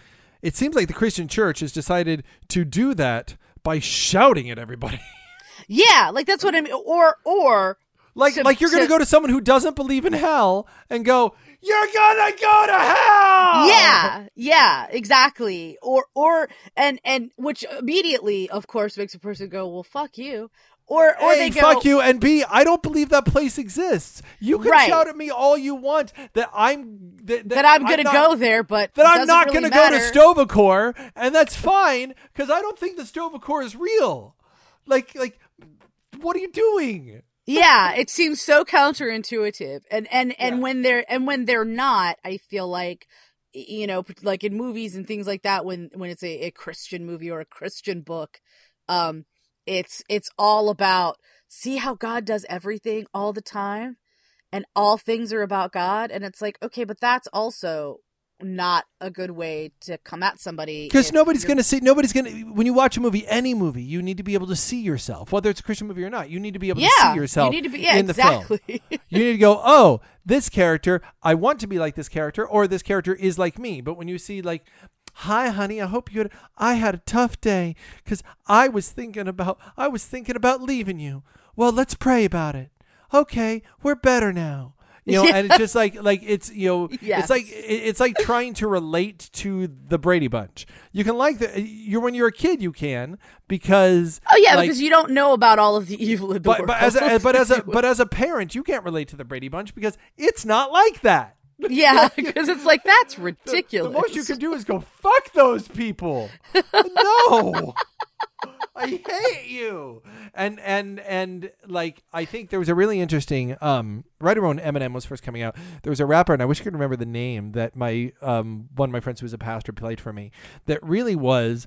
it seems like the Christian church has decided to do that by shouting at everybody. [LAUGHS] yeah like that's what i mean or or like To- like you're going to go to someone who doesn't believe in hell and go, "You're going to go to hell." yeah yeah exactly or or and and which immediately of course makes a person go well fuck you or or Hey, they go fuck you and B, I don't believe that place exists. You can Right. shout at me all you want that I'm that, that i'm gonna not- go there but that I'm doesn't really going to matter. go to Sto-vo-kor, and that's fine because I don't think the Sto-vo-kor is real. Like, like, what are you doing? yeah it seems so counterintuitive and and and Yeah. when they're and when they're not i feel like you know like in movies and things like that when when it's a, a christian movie or a christian book um it's it's all about see how god does everything all the time and all things are about god and it's like okay but that's also not a good way to come at somebody Because nobody's going to see, nobody's going to, when you watch a movie, any movie, you need to be able to see yourself, whether it's a Christian movie or not. You need to be able yeah to see yourself you need to be yeah in the film. [LAUGHS] You need to go, oh, this character, I want to be like this character, or this character is like me. But when you see, like, hi, honey, I hope you had, I had a tough day because I was thinking about, I was thinking about leaving you. Well, let's pray about it. Okay, we're better now. You know, and it's just like, [LAUGHS] like it's you know, Yes. it's like it's like trying to relate to the Brady Bunch. You can like the you're when you're a kid, you can because oh yeah like, because you don't know about all of the evil in the but, world but as a, but as a but as a parent, you can't relate to the Brady Bunch because it's not like that. Yeah, [LAUGHS] [LAUGHS] because it's like that's The- ridiculous. The, most you can do is go fuck those people. [LAUGHS] no. I hate you. And and and like I think there was a really interesting um right around Eminem was first coming out. There was a rapper and I wish I could remember the name that my um one of my friends who was a pastor played for me that really was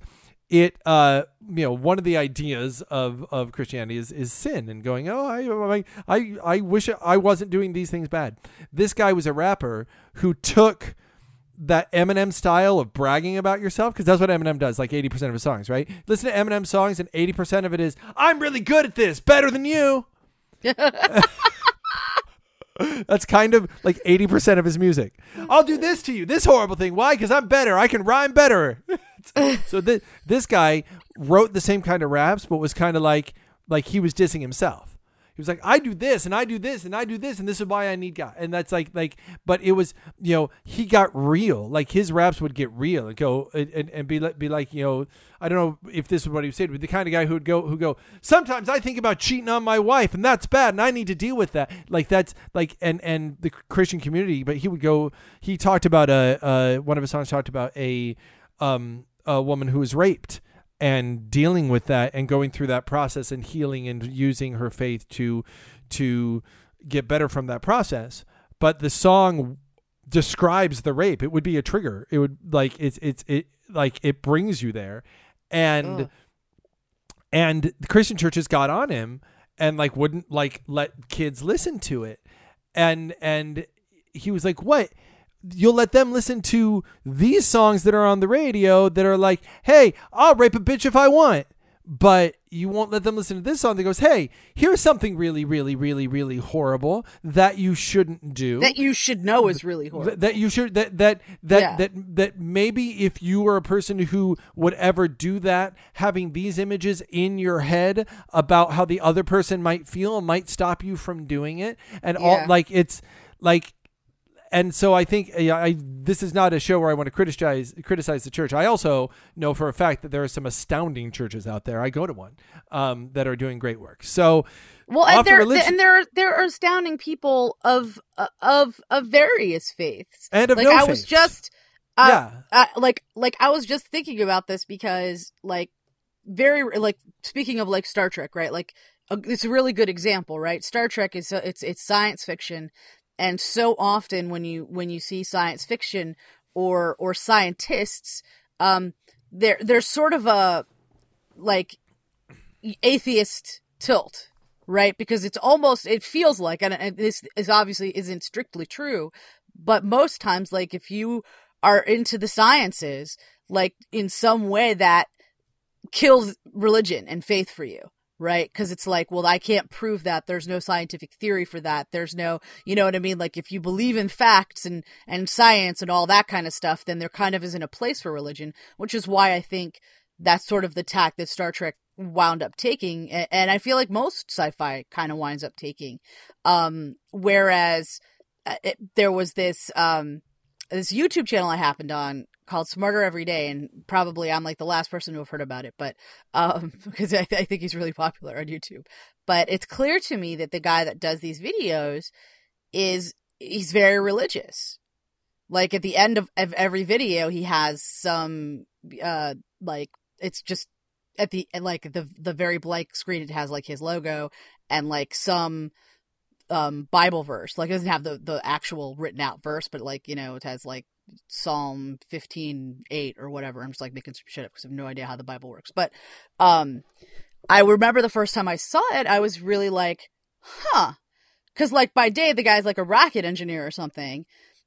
it uh you know one of the ideas of of Christianity is is sin and going oh I I I wish I wasn't doing these things bad. This guy was a rapper who took that Eminem style of bragging about yourself because that's what Eminem does like 80% of his songs, right? Listen to Eminem songs and 80% of it is I'm really good at this, better than you. [LAUGHS] That's kind of like 80% of his music. I'll do this to you, this horrible thing. Why? Because I'm better. I can rhyme better. [LAUGHS] so th- this guy wrote the same kind of raps, but was kind of like like he was dissing himself. He was like, I do this and I do this and I do this and this is why I need God. And that's like like but it was, you know, he got real. Like his raps would get real and go and, and, be like be like, you know, I don't know if this is what he said, but the kind of guy who would go who go, Sometimes I think about cheating on my wife and that's bad and I need to deal with that. Like that's like and and the Christian community, but he would go he talked about a one of his songs talked about a um a woman who was raped and dealing with that and going through that process and healing and using her faith to to get better from that process. But the song describes the rape. It would be a trigger. It would like it's it's it like it brings you there. And Ugh. and the christian churches got on him and like wouldn't like let kids listen to it. And and he was like what you'll let them listen to these songs that are on the radio that are like, hey, I'll rape a bitch if I want. But you won't let them listen to this song that goes, hey, here's something really, really, really, really horrible that you shouldn't do. that you should know is really horrible. Th- that you should that that that Yeah. that that maybe if you were a person who would ever do that having these images in your head about how the other person might feel might stop you from doing it and all like it's like and so I think yeah, I this is not a show where I want to criticize criticize the church. I also know for a fact that there are some astounding churches out there. I go to one um, that are doing great work. So Well, and there religion- and there are there are astounding people of uh, of of various faiths. and of like no I was just uh, yeah uh, like like I was just thinking about this because like very like speaking of like Star Trek, right? Like uh, it's a really good example, right? Star Trek is uh, it's it's science fiction, and so often when you when you see science fiction or or scientists, um, there there's sort of a like atheist tilt right? Because it's almost it feels like and, and this is obviously isn't strictly true but most times like if you are into the sciences like in some way that kills religion and faith for you right? Because it's like well i can't prove that. There's no scientific theory for that. There's no you know what i mean? Like if you believe in facts and and science and all that kind of stuff then there kind of isn't a place for religion which is why i think that's sort of the tack that star trek wound up taking and i feel like most sci-fi kind of winds up taking. Um whereas uh, it, there was this um this youtube channel i happened on called smarter every day and probably i'm like the last person to have heard about it but um [LAUGHS] because I, I think he's really popular on youtube. But it's clear to me that the guy that does these videos is he's very religious. Like at the end of, of every video he has some uh like it's just at the like the the very blank screen it has like his logo and like some um bible verse. Like it doesn't have the the actual written out verse but like you know it has like psalm 15 8 or whatever. I'm just like making some shit up because i have no idea how the bible works. But um i remember the first time i saw it i was really like huh. Because like by day the guy's like a rocket engineer or something.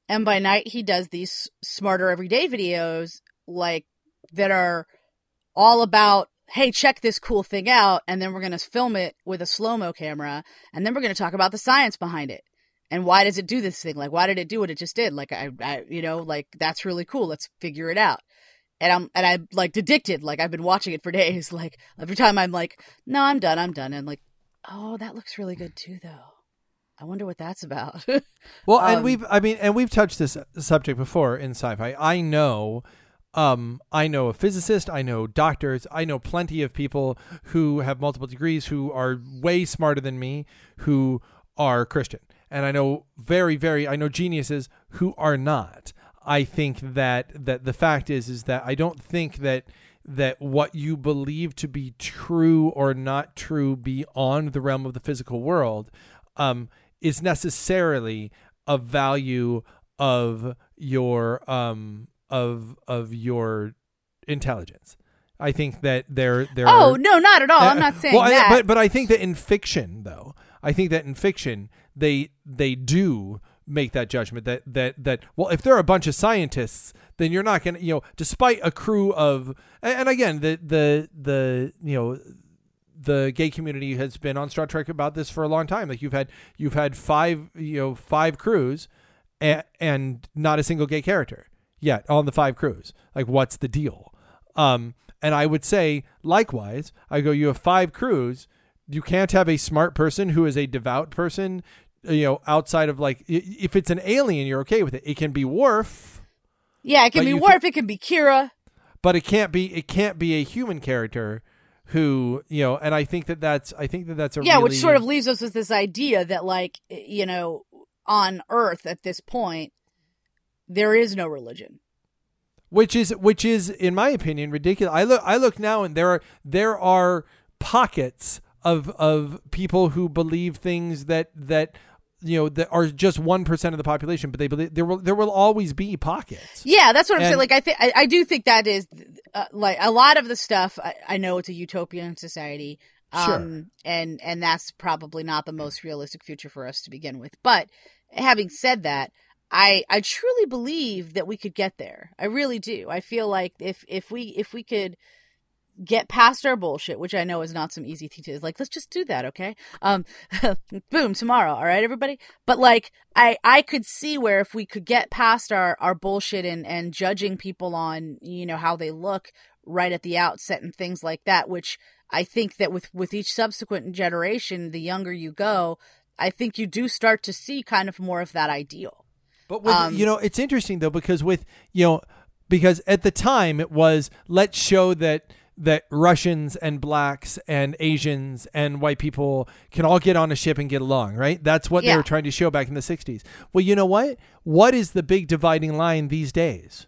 And by night he does these smarter everyday videos like that are all about hey check this cool thing out and then we're going to film it with a slow-mo camera and then we're going to talk about the science behind it. And why does it do this thing? Like why did it do what it just did? Like I, I you know like that's really cool. Let's figure it out. And i'm and i'm like addicted. Like i've been watching it for [LAUGHS] days. Like every time i'm like no i'm done. I'm done. And like oh that looks really good too though. I wonder what that's about. [LAUGHS] Well, and Um, we've I mean, and we've touched this subject before in sci-fi. I know um I know a physicist, I know doctors, I know plenty of people who have multiple degrees who are way smarter than me who are Christian. And I know very very I know geniuses who are not. I think that that the fact is is that I don't think that that what you believe to be true or not true beyond the realm of the physical world um, is necessarily a value of your um, of of your intelligence. I think that they're they're. Oh no, not at all. I'm Uh, not saying well, I- that. but but I think that in fiction, though, I think that in fiction they they do make that judgment that that that well, if there are a bunch of scientists, then you're not gonna you know, despite a crew of and, and again the the the you know the gay community has been on Star Trek about this for a long time. Like you've had you've had five you know five crews, and, and not a single gay character yet on the five crews. Like what's the deal? Um, and I would say likewise, I go you have five crews. You can't have a smart person who is a devout person. You know, outside of like if it's an alien, you're okay with it. It can be Worf, yeah, it can be Worf. It can be Kira. but it can't be it can't be a human character who you know. And I think that that's I think that that's a yeah, really, which sort of leaves us with this idea that, like, you know, on Earth at this point, there is no religion. which is which is in my opinion ridiculous. I look I look now and there are there are pockets of of people who believe things that that you know that are just one percent of the population, but they believe there will there will always be pockets. Yeah, that's what I'm saying. Like, I think I, I do think that is uh, like a lot of the stuff. I, I know it's a utopian society, um, Sure. and and that's probably not the most realistic future for us to begin with. But having said that, I I truly believe that we could get there. I really do. I feel like if if we if we could get past our bullshit, which I know is not some easy thing to do. like, let's just do that, okay? Um [LAUGHS] boom, tomorrow, all right, everybody? But like I I could see where if we could get past our our bullshit and and judging people on, you know, how they look right at the outset and things like that, which I think that with with each subsequent generation, the younger you go, I think you do start to see kind of more of that ideal. But with, Um, you know, it's interesting though because with you know because at the time it was let's show that that Russians and blacks and Asians and white people can all get on a ship and get along, right? That's what they were trying to show back in the 60s. Well, you know what? What is the big dividing line these days?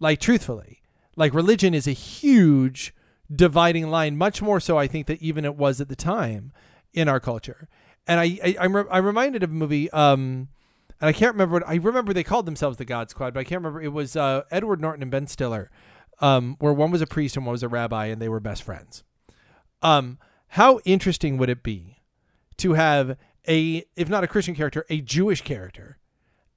Like truthfully, like religion is a huge dividing line, much more so I think that even it was at the time in our culture. And I I I'm, re- I'm reminded of a movie um and I can't remember what I remember they called themselves the God Squad, but I can't remember it was uh, Edward Norton and Ben Stiller, um, where one was a priest and one was a rabbi, and they were best friends. Um, how interesting would it be to have a, if not a Christian character, a Jewish character,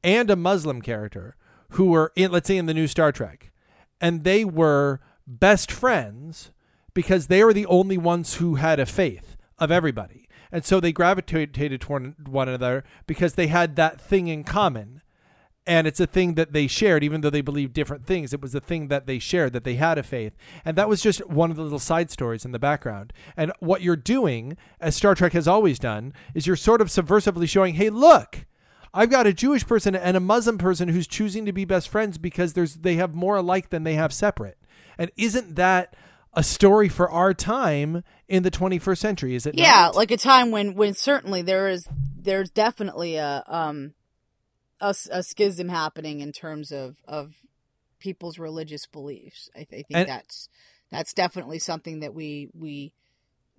and a Muslim character who were in, let's say, in the new Star Trek, and they were best friends because they were the only ones who had a faith of everybody. And so they gravitated toward one another because they had that thing in common. And it's a thing that they shared, even though they believed different things. It was a thing that they shared, that they had a faith. And that was just one of the little side stories in the background. And what you're doing, as Star Trek has always done, is you're sort of subversively showing, hey, look, I've got a Jewish person and a Muslim person who's choosing to be best friends because there's they have more alike than they have separate. And isn't that a story for our time in the 21st century? Is it? yeah not? like a time when when certainly there is there's definitely a um a, a schism happening in terms of of people's religious beliefs i, I think And- that's that's definitely something that we we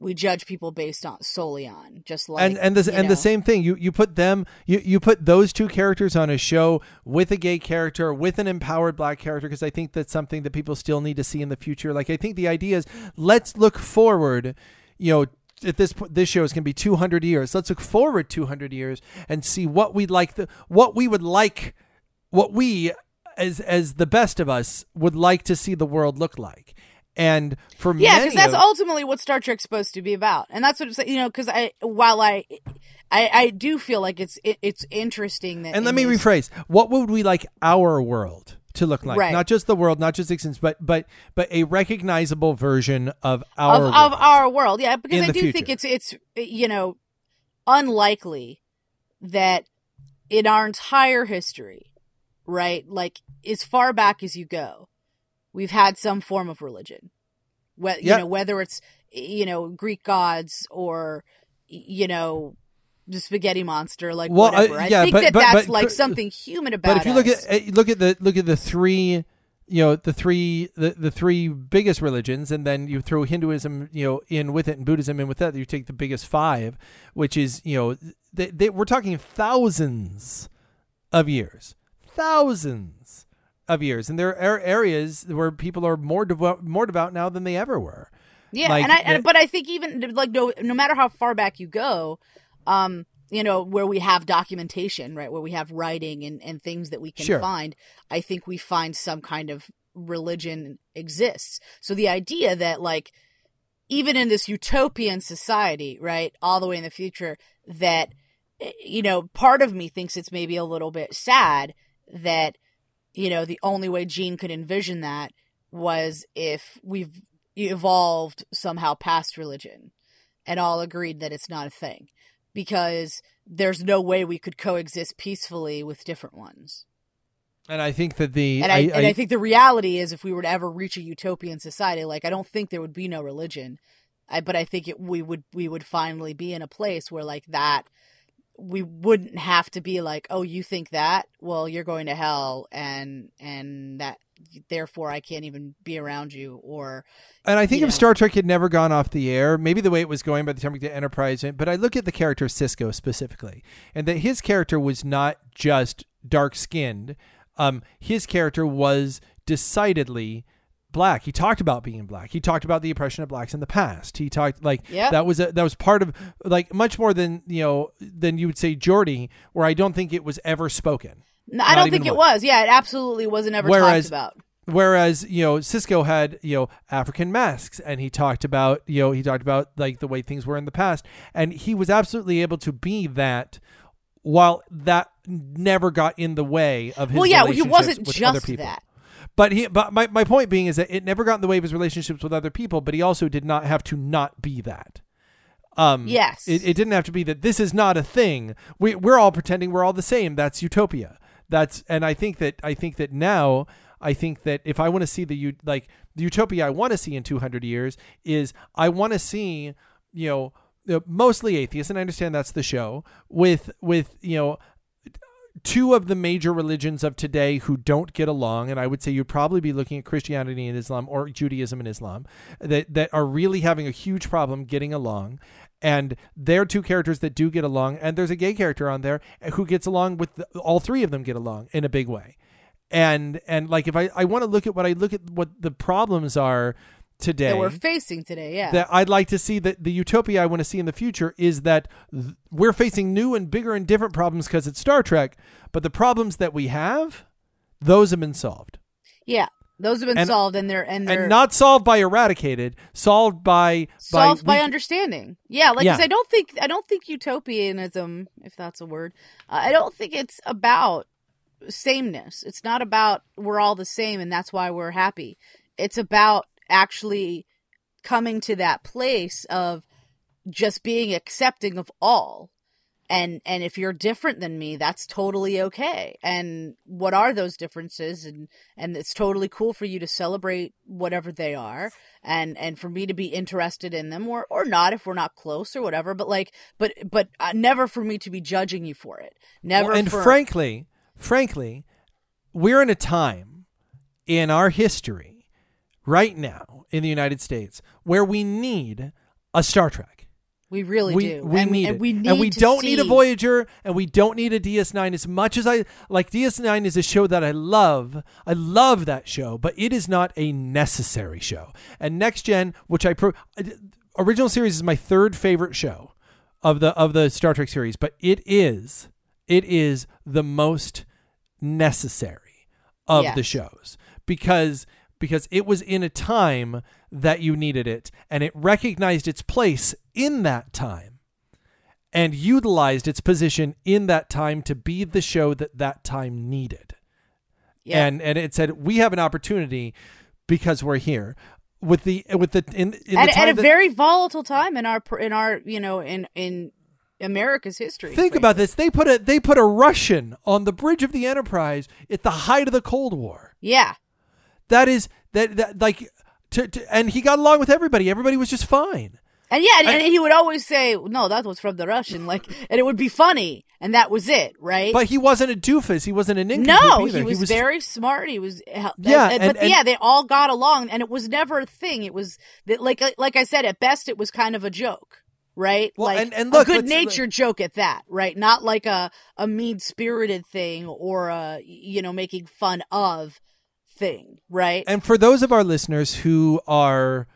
we judge people based on solely on just like and and the and know. the same thing. You you put them you you put those two characters on a show with a gay character with an empowered black character because I think that's something that people still need to see in the future. Like I think the idea is let's look forward. You know. At this point, this show is going to be 200 years. Let's look forward 200 years and see what we'd like the what we would like, what we as as the best of us would like to see the world look like. And for me yeah because that's of- ultimately what star trek's supposed to be about and that's what it's you know because i while I, I i do feel like it's it, it's interesting that And let me this- rephrase: What would we like our world to look like? Right. Not just the world, not just existence, but but but a recognizable version of our of, world. of our world yeah because i do think it's it's you know unlikely that in our entire history right like as far back as you go we've had some form of religion Whe- you Yeah. know whether it's you know greek gods or you know the spaghetti monster like Well, uh, whatever i think but- that but- that's but- like something human about but if you look at uh, look at the look at the three, you know, the three the, the three biggest religions, and then you throw Hinduism, you know, in with it, and Buddhism in with that. You take the biggest five, which is you know, they, they, we're talking thousands of years, thousands of years, and there are areas where people are more devout, more devout now than they ever were. Yeah, Like, and I, the- and, but I think even like no, no matter how far back you go, um, you know, where we have documentation, right, where we have writing and and things that we can Sure. find, I think we find some kind of religion exists. So the idea that like even in this utopian society, right, all the way in the future, that eh, you know, part of me thinks it's maybe a little bit sad that you know the only way Gene could envision that was if we've evolved somehow past religion and all agreed that it's not a thing because there's no way we could coexist peacefully with different ones. And I think that the And I, and I think the reality is if we were to ever reach a utopian society, like I don't think there would be no religion. I, but I think it, we would we would finally be in a place where like that we wouldn't have to be like, oh, you think that? Well, you're going to hell, and and that therefore I can't even be around you. Or And I think if know. Star Trek had never gone off the air, maybe the way it was going by the time we get to Enterprise, but I look at the character of Sisko specifically, and that his character was not just dark skinned. Um, his character was decidedly black. He talked about being black. He talked about the oppression of blacks in the past. He talked like Yep. that was a, that was part of like much more than you know than you would say Geordi, where I don't think it was ever spoken. No, I don't think it once. was. Yeah, it absolutely wasn't ever Whereas- talked about. Whereas you know Sisko had you know African masks, and he talked about you know he talked about like the way things were in the past, and he was absolutely able to be that, while that never got in the way of his. Well, yeah, he wasn't just that. But he, but my, my point being is that it never got in the way of his relationships with other people, but he also did not have to not be that. Um, Yes. it, it didn't have to be that this is not a thing. We we're all pretending we're all the same. That's utopia. That's and I think that I think that now I think that if I want to see the like the utopia I want to see in 200 years is I want to see you know mostly atheists and I understand that's the show with with you know two of the major religions of today who don't get along, and I would say you'd probably be looking at Christianity and Islam or Judaism and Islam that that are really having a huge problem getting along. And they're two characters that do get along, and there's a gay character on there who gets along with the, all three of them get along in a big way. And and like if I I want to look at what I look at what the problems are today That we're facing today. Yeah. that I'd like to see that the utopia I want to see in the future is that th- we're facing new and bigger and different problems because it's Star Trek, but the problems that we have, those have been solved. yeah. Those have been And- solved, and they're and they're And not solved by eradicated, solved by solved by, we- understanding. Yeah, like Yeah. I don't think I don't think utopianism, if that's a word, uh, I don't think it's about sameness. It's not about we're all the same and that's why we're happy. It's about actually coming to that place of just being accepting of all. And and if you're different than me, that's totally okay. And what are those differences? And and it's totally cool for you to celebrate whatever they are and and for me to be interested in them or or not if we're not close or whatever but like but but uh, never for me to be judging you for it never Well, and for frankly, frankly, we're in a time in our history right now in the United States where we need a Star Trek. we really we, do We and, need and we need and we don't need a Voyager and we don't need a DS9 as much as I like DS9 is a show that I love. I love that show, but it is not a necessary show. And Next Gen, which I pro- original series is my third favorite show of the of the Star Trek series, but it is it is the most necessary of the shows because because it was in a time that you needed it and it recognized its place in that time and utilized its position in that time to be the show that that time needed yeah. and and it said we have an opportunity because we're here with the with the in, in at, the time at a that- very volatile time in our in our you know in in America's history Think about this. They put a they put a Russian on the bridge of the Enterprise at the height of the Cold War. yeah That is that, that like to, to and he got along with everybody. Everybody was just fine. and yeah and, and he would always say no that was from the Russian like and it would be funny and that was it right But he wasn't a doofus. He wasn't an nincompoop No, either. he was, very smart. He was, yeah, Yeah, but and- and- yeah, they all got along, and it was never a thing. It was that, like, like I said, at best, it was kind of a joke, right? Well, like and- and look, a good natured joke at that, right? Not like a a mean spirited thing or uh, a you know making fun of thing, right? And for those of our listeners who are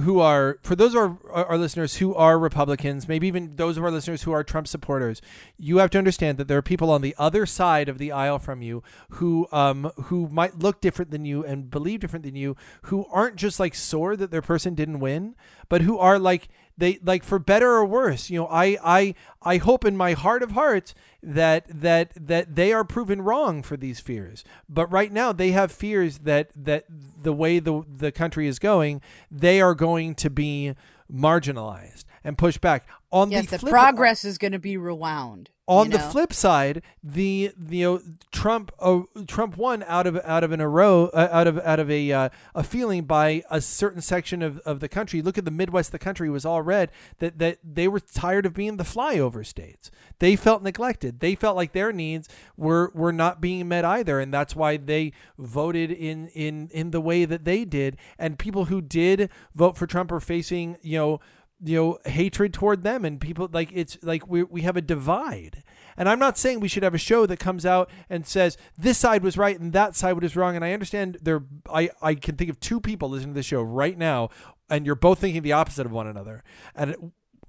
who are for those of our, our listeners who are Republicans, maybe even those of our listeners who are Trump supporters, you have to understand that there are people on the other side of the aisle from you who um who might look different than you and believe different than you, who aren't just like sore that their person didn't win, but who are like they like for better or worse you know i i i hope in my heart of hearts that that that they are proven wrong for these fears. But right now they have fears that that the way the the country is going they are going to be marginalized and pushed back on yes, the, the progress is going to be rewound. on the know? flip side, the the you know, Trump uh, Trump won out of out of an arrow uh, out of out of a uh, a feeling by a certain section of, of the country. Look at the Midwest. of The country was all red. That that they were tired of being the flyover states. They felt neglected. They felt like their needs were were not being met either, and that's why they voted in in in the way that they did. And people who did vote for Trump are facing you know you know hatred toward them and people like it's like we we have a divide. And i'm not saying we should have a show that comes out and says this side was right and that side was wrong. And i understand there i i can think of two people listening to this show right now and you're both thinking the opposite of one another. And it,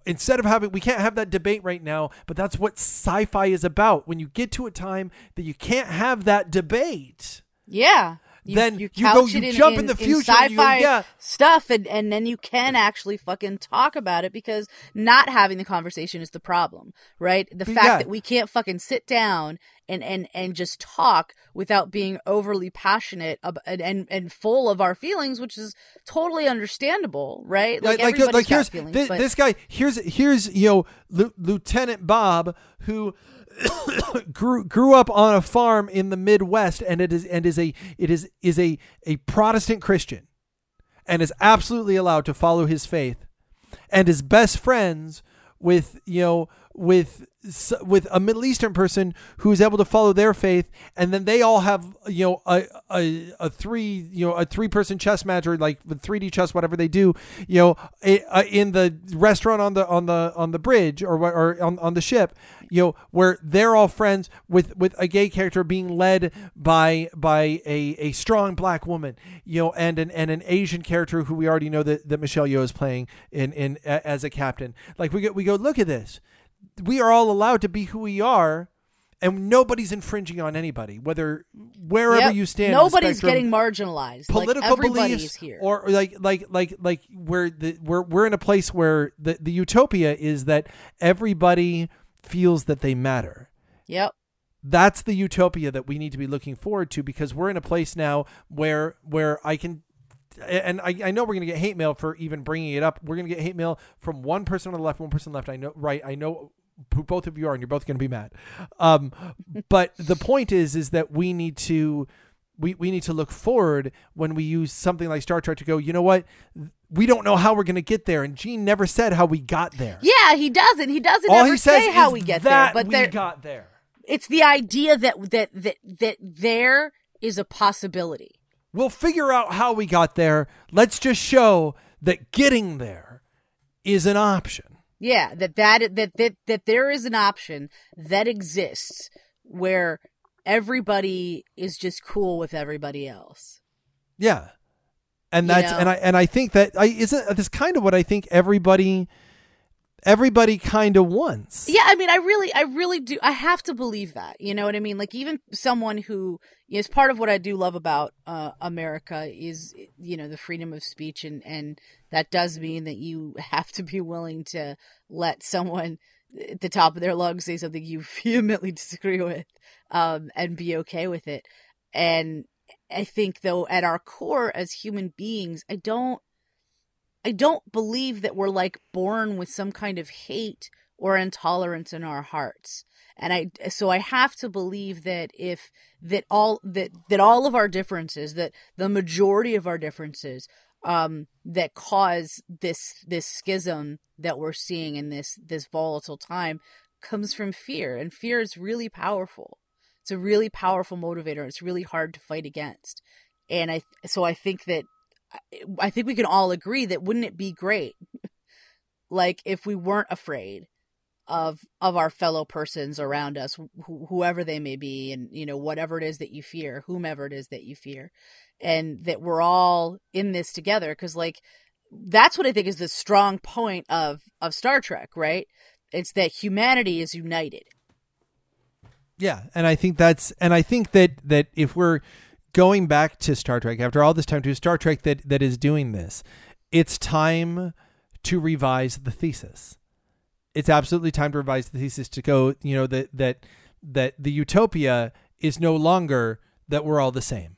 instead of having we can't have that debate right now but that's what sci-fi is about. When you get to a time that you can't have that debate Yeah. You, Then you, you go- you it jump in the future you go, sci-fi yeah. stuff, and, and then you can actually fucking talk about it because not having the conversation is the problem, right? The But fact yeah. that we can't fucking sit down and, and, and just talk without being overly passionate ab- and, and, and full of our feelings, which is totally understandable, right? like like, everybody's like here's feelings, thi- but- this guy here's here's you know Lu- Lieutenant Bob who [COUGHS] grew grew up on a farm in the Midwest and it is and is a it is is a a Protestant Christian and is absolutely allowed to follow his faith and is best friends with you know with with a Middle Eastern person who is able to follow their faith, and then they all have you know a a, a three you know a three person chess match or like with 3D chess whatever they do you know in the restaurant on the on the on the bridge or or on, on the ship you know where they're all friends with with a gay character being led by by a, a strong black woman you know and an and an Asian character who we already know that, that Michelle Yeoh is playing in in as a captain. Like we go we go look at this we are all allowed to be who we are and nobody's infringing on anybody whether wherever Yep. you stand Nobody's spectrum, getting marginalized. political like beliefs here. or like like like like where the we're we're in a place where the the utopia is that everybody feels that they matter yep. that's the utopia that we need to be looking forward to because we're in a place now where where I can and I, I know we're gonna get hate mail for even bringing it up. We're gonna get hate mail from one person on the left, one person on the left. I know, right? I know who both of you are, and you're both gonna be mad. Um, [LAUGHS] but the point is, is that we need to we, we need to look forward when we use something like Star Trek to go. You know what? We don't know how we're gonna get there, and Gene never said how we got there. Yeah, he doesn't. He doesn't All ever he says say how we get there, but we got there. it's the idea that that that that there is a possibility. We'll figure out how we got there. Let's just show that getting there is an option. Yeah, that that that that that there is an option that exists where everybody is just cool with everybody else. Yeah. And You that's know? and I and I think that I isn't that's kind of what I think everybody everybody kind of wants. Yeah, I mean, I really, I really do. I have to believe that. You know what I mean? Like, even someone who is part of what I do love about uh, America is, you know, the freedom of speech, and and that does mean that you have to be willing to let someone at the top of their lungs say something you [LAUGHS] vehemently disagree with, um, and be okay with it. And I think, though, at our core as human beings, I don't. I don't believe that we're like born with some kind of hate or intolerance in our hearts. And I so I have to believe that if that all that that all of our differences, that the majority of our differences um that cause this this schism that we're seeing in this this volatile time comes from fear and fear is really powerful. It's a really powerful motivator. It's really hard to fight against. And I so I think that I think we can all agree that wouldn't it be great, like if we weren't afraid of of our fellow persons around us wh- whoever they may be and you know whatever it is that you fear whomever it is that you fear and that we're all in this together because like that's what i think is the strong point of of star trek right? It's that humanity is united. Yeah, and I think that's and I think that that if we're going back to Star Trek after all this time to Star Trek that that is doing this, it's time to revise the thesis. It's absolutely time to revise the thesis to go, you know, that that that the utopia is no longer that we're all the same.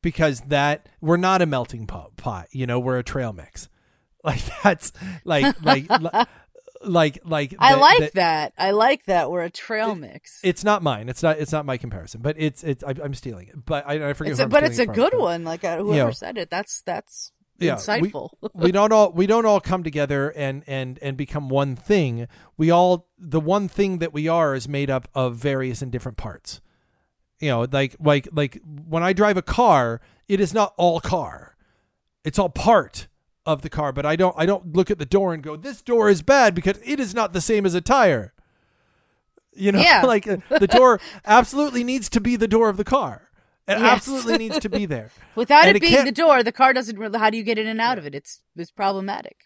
Because that we're not a melting pot, pot you know, we're a trail mix. [LAUGHS] Like that's like like [LAUGHS] li- like like i like that- that. i like that we're a trail mix it's not mine. It's not. It's not my comparison, but it's. It's. I, I'm stealing it, but I, I forget. it's a, but it's a it good one like uh, whoever know. said it that's that's Yeah, we- insightful [LAUGHS] we don't all. We don't all come together and and and become one thing. We all. The one thing that we are is made up of various and different parts. You know, like like like when I drive a car, it is not all car. It's all part of the car, but I don't. I don't look at the door and go, "This door is bad because it is not the same as a tire." You know, Yeah. [LAUGHS] like uh, the door absolutely needs to be the door of the car. It Yes. absolutely needs to be [LAUGHS] there. Without And it it being can't- the door, the car doesn't really. How do you get in and out of it? It's it's problematic.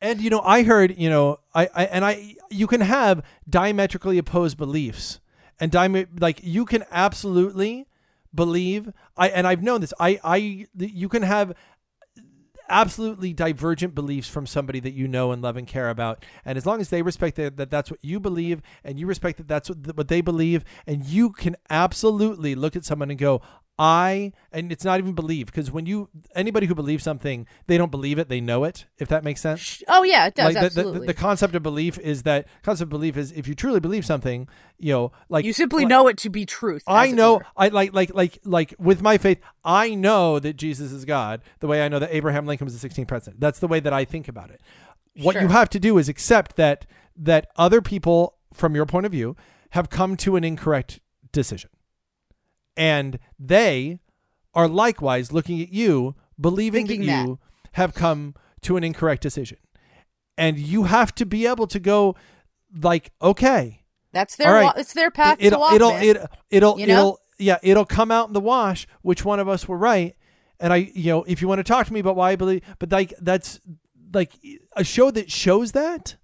And you know, I heard, you know, I, I and I you can have diametrically opposed beliefs. And diam- like you can absolutely believe I and I've known this. I I you can have absolutely divergent beliefs from somebody that you know and love and care about. And as long as they respect that, that that's what you believe and you respect that that's what, what they believe and you can absolutely look at someone and go i and it's not even believe because when you anybody who believes something they don't believe it they know it if that makes sense Oh yeah, it does like the, the, absolutely. the concept of belief is that concept of belief is if you truly believe something you know like you simply like- know it to be truth. I know. I like like like like with my faith I know that Jesus is God the way I know that Abraham Lincoln was the 16th president that's the way that I think about it what you have to do is accept that that other people from your point of view have come to an incorrect decision and they are likewise looking at you believing Thinking that you have come to an incorrect decision and you have to be able to go like okay That's their right. wa- it's their path it'll to walk. it'll man. it, it'll You know? it'll yeah it'll come out in the wash which one of us were right and i you know if you want to talk to me about why i believe but like that's like a show that shows that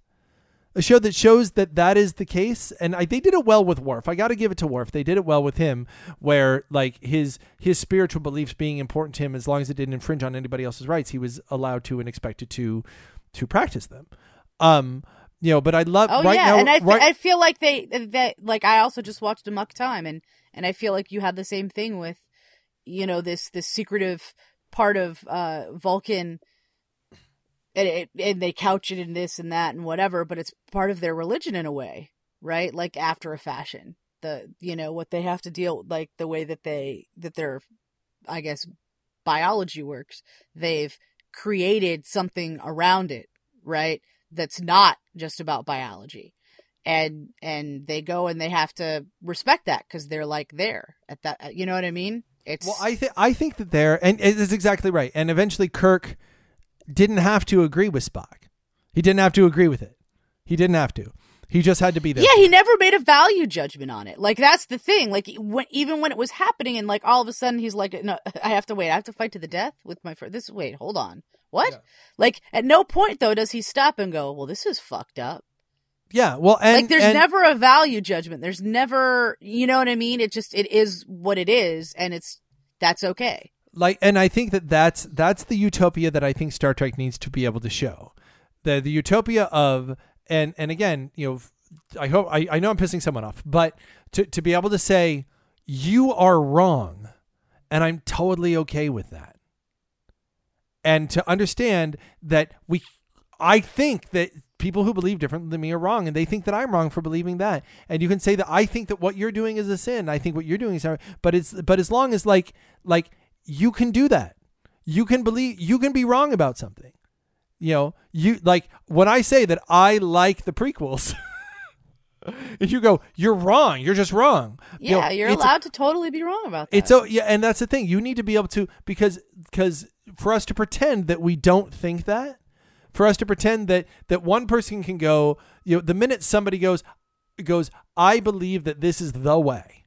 a show that shows that that is the case and I, they did it well with Worf. I got to give it to Worf. They did it well with him where like his his spiritual beliefs being important to him as long as it didn't infringe on anybody else's rights, he was allowed to and expected to to practice them. Um you know, but I love Oh right yeah, now and I, fe- right, I feel like they that like I also just watched Amok Time and and I feel like you had the same thing with you know this this secretive part of uh Vulcan and it, and they couch it in this and that and whatever, but it's part of their religion in a way, right? Like after a fashion, the you know what they have to deal like the way that they that their I guess biology works. They've created something around it, right? That's not just about biology. And and they go and they have to respect that cuz they're like there at that you know what I mean? It's Well, I think I think that they're and it is exactly right. And eventually, Kirk didn't have to agree with Spock. He didn't have to agree with it. He didn't have to. He just had to be there. Yeah, he never made a value judgment on it. Like that's the thing. Like when, even when it was happening, and like all of a sudden he's like, "No, [LAUGHS] I have to wait. I have to fight to the death with my friend." This wait, hold on, what? Yeah. Like at no point though does he stop and go, "Well, this is fucked up." yeah. Well, and like there's and- never a value judgment. There's never, you know what I mean? It just it is what it is, and it's that's okay. Like, and I think that that's that's the utopia that I think Star Trek needs to be able to show. The the utopia of and and again, you know, I hope I, I know I'm pissing someone off, but to to be able to say you are wrong, and I'm totally okay with that. and to understand that we i think that people who believe differently than me are wrong and they think that i'm wrong for believing that and you can say that i think that what you're doing is a sin i think what you're doing is but it's but as long as like like you can do that you can believe you can be wrong about something you know you like when i say that i like the prequels and [LAUGHS] you go you're wrong you're just wrong You know, Yeah, you're it's- allowed to totally be wrong about that. it's so yeah, and that's the thing. You need to be able to because because for us to pretend that we don't think that for us to pretend that that one person can go, you know, the minute somebody goes goes, I believe that this is the way.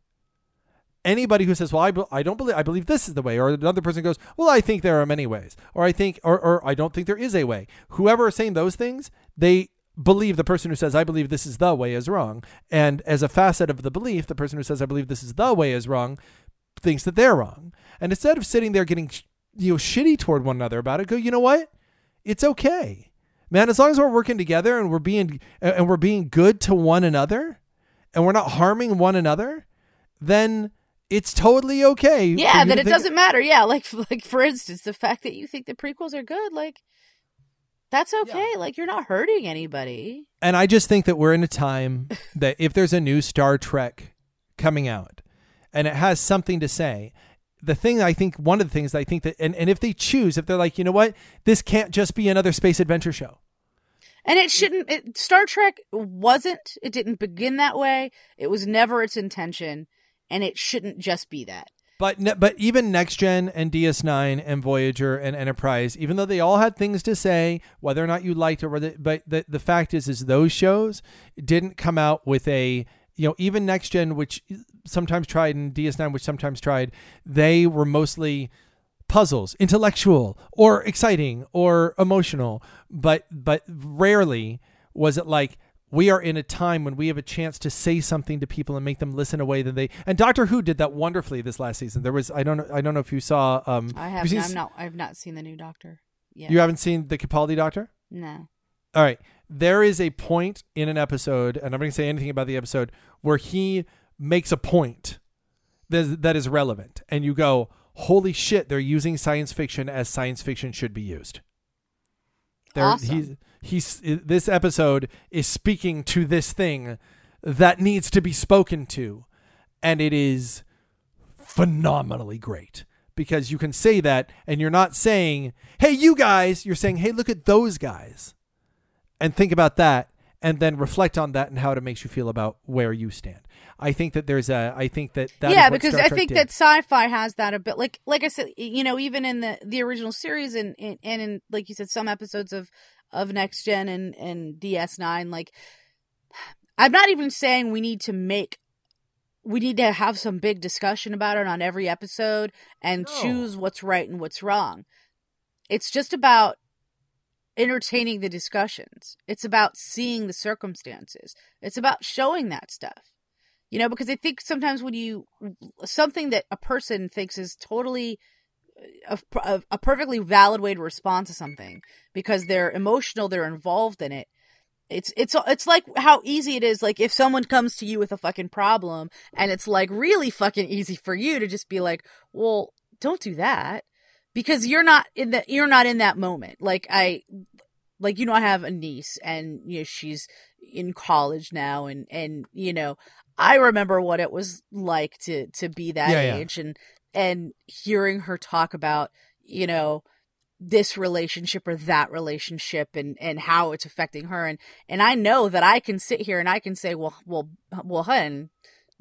Anybody who says, "Well, I, I don't believe I believe this is the way," or another person goes, "Well, I think there are many ways," or I think, or, or I don't think there is a way. Whoever is saying those things, they believe the person who says, "I believe this is the way" is wrong, and as a facet of the belief, the person who says, "I believe this is the way" is wrong, thinks that they're wrong. And instead of sitting there getting you know shitty toward one another about it, go, you know what? It's okay, man. As long as we're working together and we're being and we're being good to one another, and we're not harming one another, then it's totally okay. Yeah, that it doesn't matter. Yeah, like [LAUGHS] like for instance, the fact that you think the prequels are good, like that's okay. Like you're not hurting anybody. And I just think that we're in a time [LAUGHS] that if there's a new Star Trek coming out and it has something to say, the thing I think, one of the things I think that, and, and if they choose, if they're like, you know what, this can't just be another space adventure show. And it shouldn't. It, Star Trek wasn't. It didn't begin that way. It was never its intention, and it shouldn't just be that. But ne- but even next gen and DS9 and Voyager and Enterprise, even though they all had things to say, whether or not you liked it, or whether, but the the fact is, is those shows didn't come out with a you know even next gen, which sometimes tried, and DS9, which sometimes tried, they were mostly puzzles, intellectual or exciting or emotional, but but rarely was it like we are in a time when we have a chance to say something to people and make them listen a way that they and Doctor Who did that wonderfully this last season. There was I don't know I don't know if you saw um I have have. I'm seen- not. I've not seen the new Doctor. Yeah. you haven't seen the Capaldi Doctor? no. All right. There is a point in an episode, and I'm not going to say anything about the episode, where he makes a point that is, that is relevant. And you go, holy shit, they're using science fiction as science fiction should be used. They're, Awesome. He's, this episode is speaking to this thing that needs to be spoken to. And it is phenomenally great because you can say that and you're not saying, hey, you guys, you're saying, hey, look at those guys and think about that and then reflect on that and how it makes you feel about where you stand. I think that there's a, I think that that yeah, because I think did. that sci-fi has that a bit. Like, like I said, you know, even in the the original series and and, and in like you said, some episodes of of Next Gen and and DS9, like I'm not even saying we need to make. We need to have some big discussion about it on every episode and No. choose what's right and what's wrong. It's just about entertaining the discussions. It's about seeing the circumstances. It's about showing that stuff. You know, because I think sometimes when you something that a person thinks is totally a, a, a perfectly valid way to respond to something because they're emotional, they're involved in it. It's it's it's like how easy it is. Like if someone comes to you with a fucking problem, and it's like really fucking easy for you to just be like, "Well, don't do that," because you're not in that you're not in that moment. Like I, like you know, I have a niece, and you know she's in college now, and and you know I remember what it was like to to be that Yeah, yeah. age and and hearing her talk about, you know, this relationship or that relationship and and how it's affecting her and and I know that I can sit here and I can say, well, well, well, hun,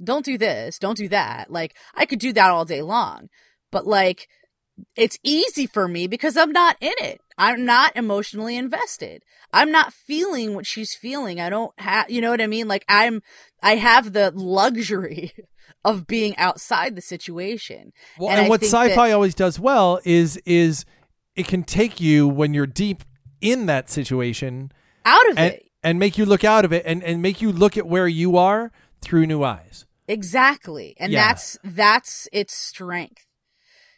don't do this, don't do that. Like I could do that all day long. But like it's easy for me because I'm not in it. I'm not emotionally invested. I'm not feeling what she's feeling. I don't have, you know what I mean? Like I'm, I have the luxury [LAUGHS] of being outside the situation. Well, And and, what sci-fi that- always does well is is it can take you when you're deep in that situation Out of and it. and make you look out of it and and make you look at where you are through new eyes. Exactly. And Yeah. that's that's its strength.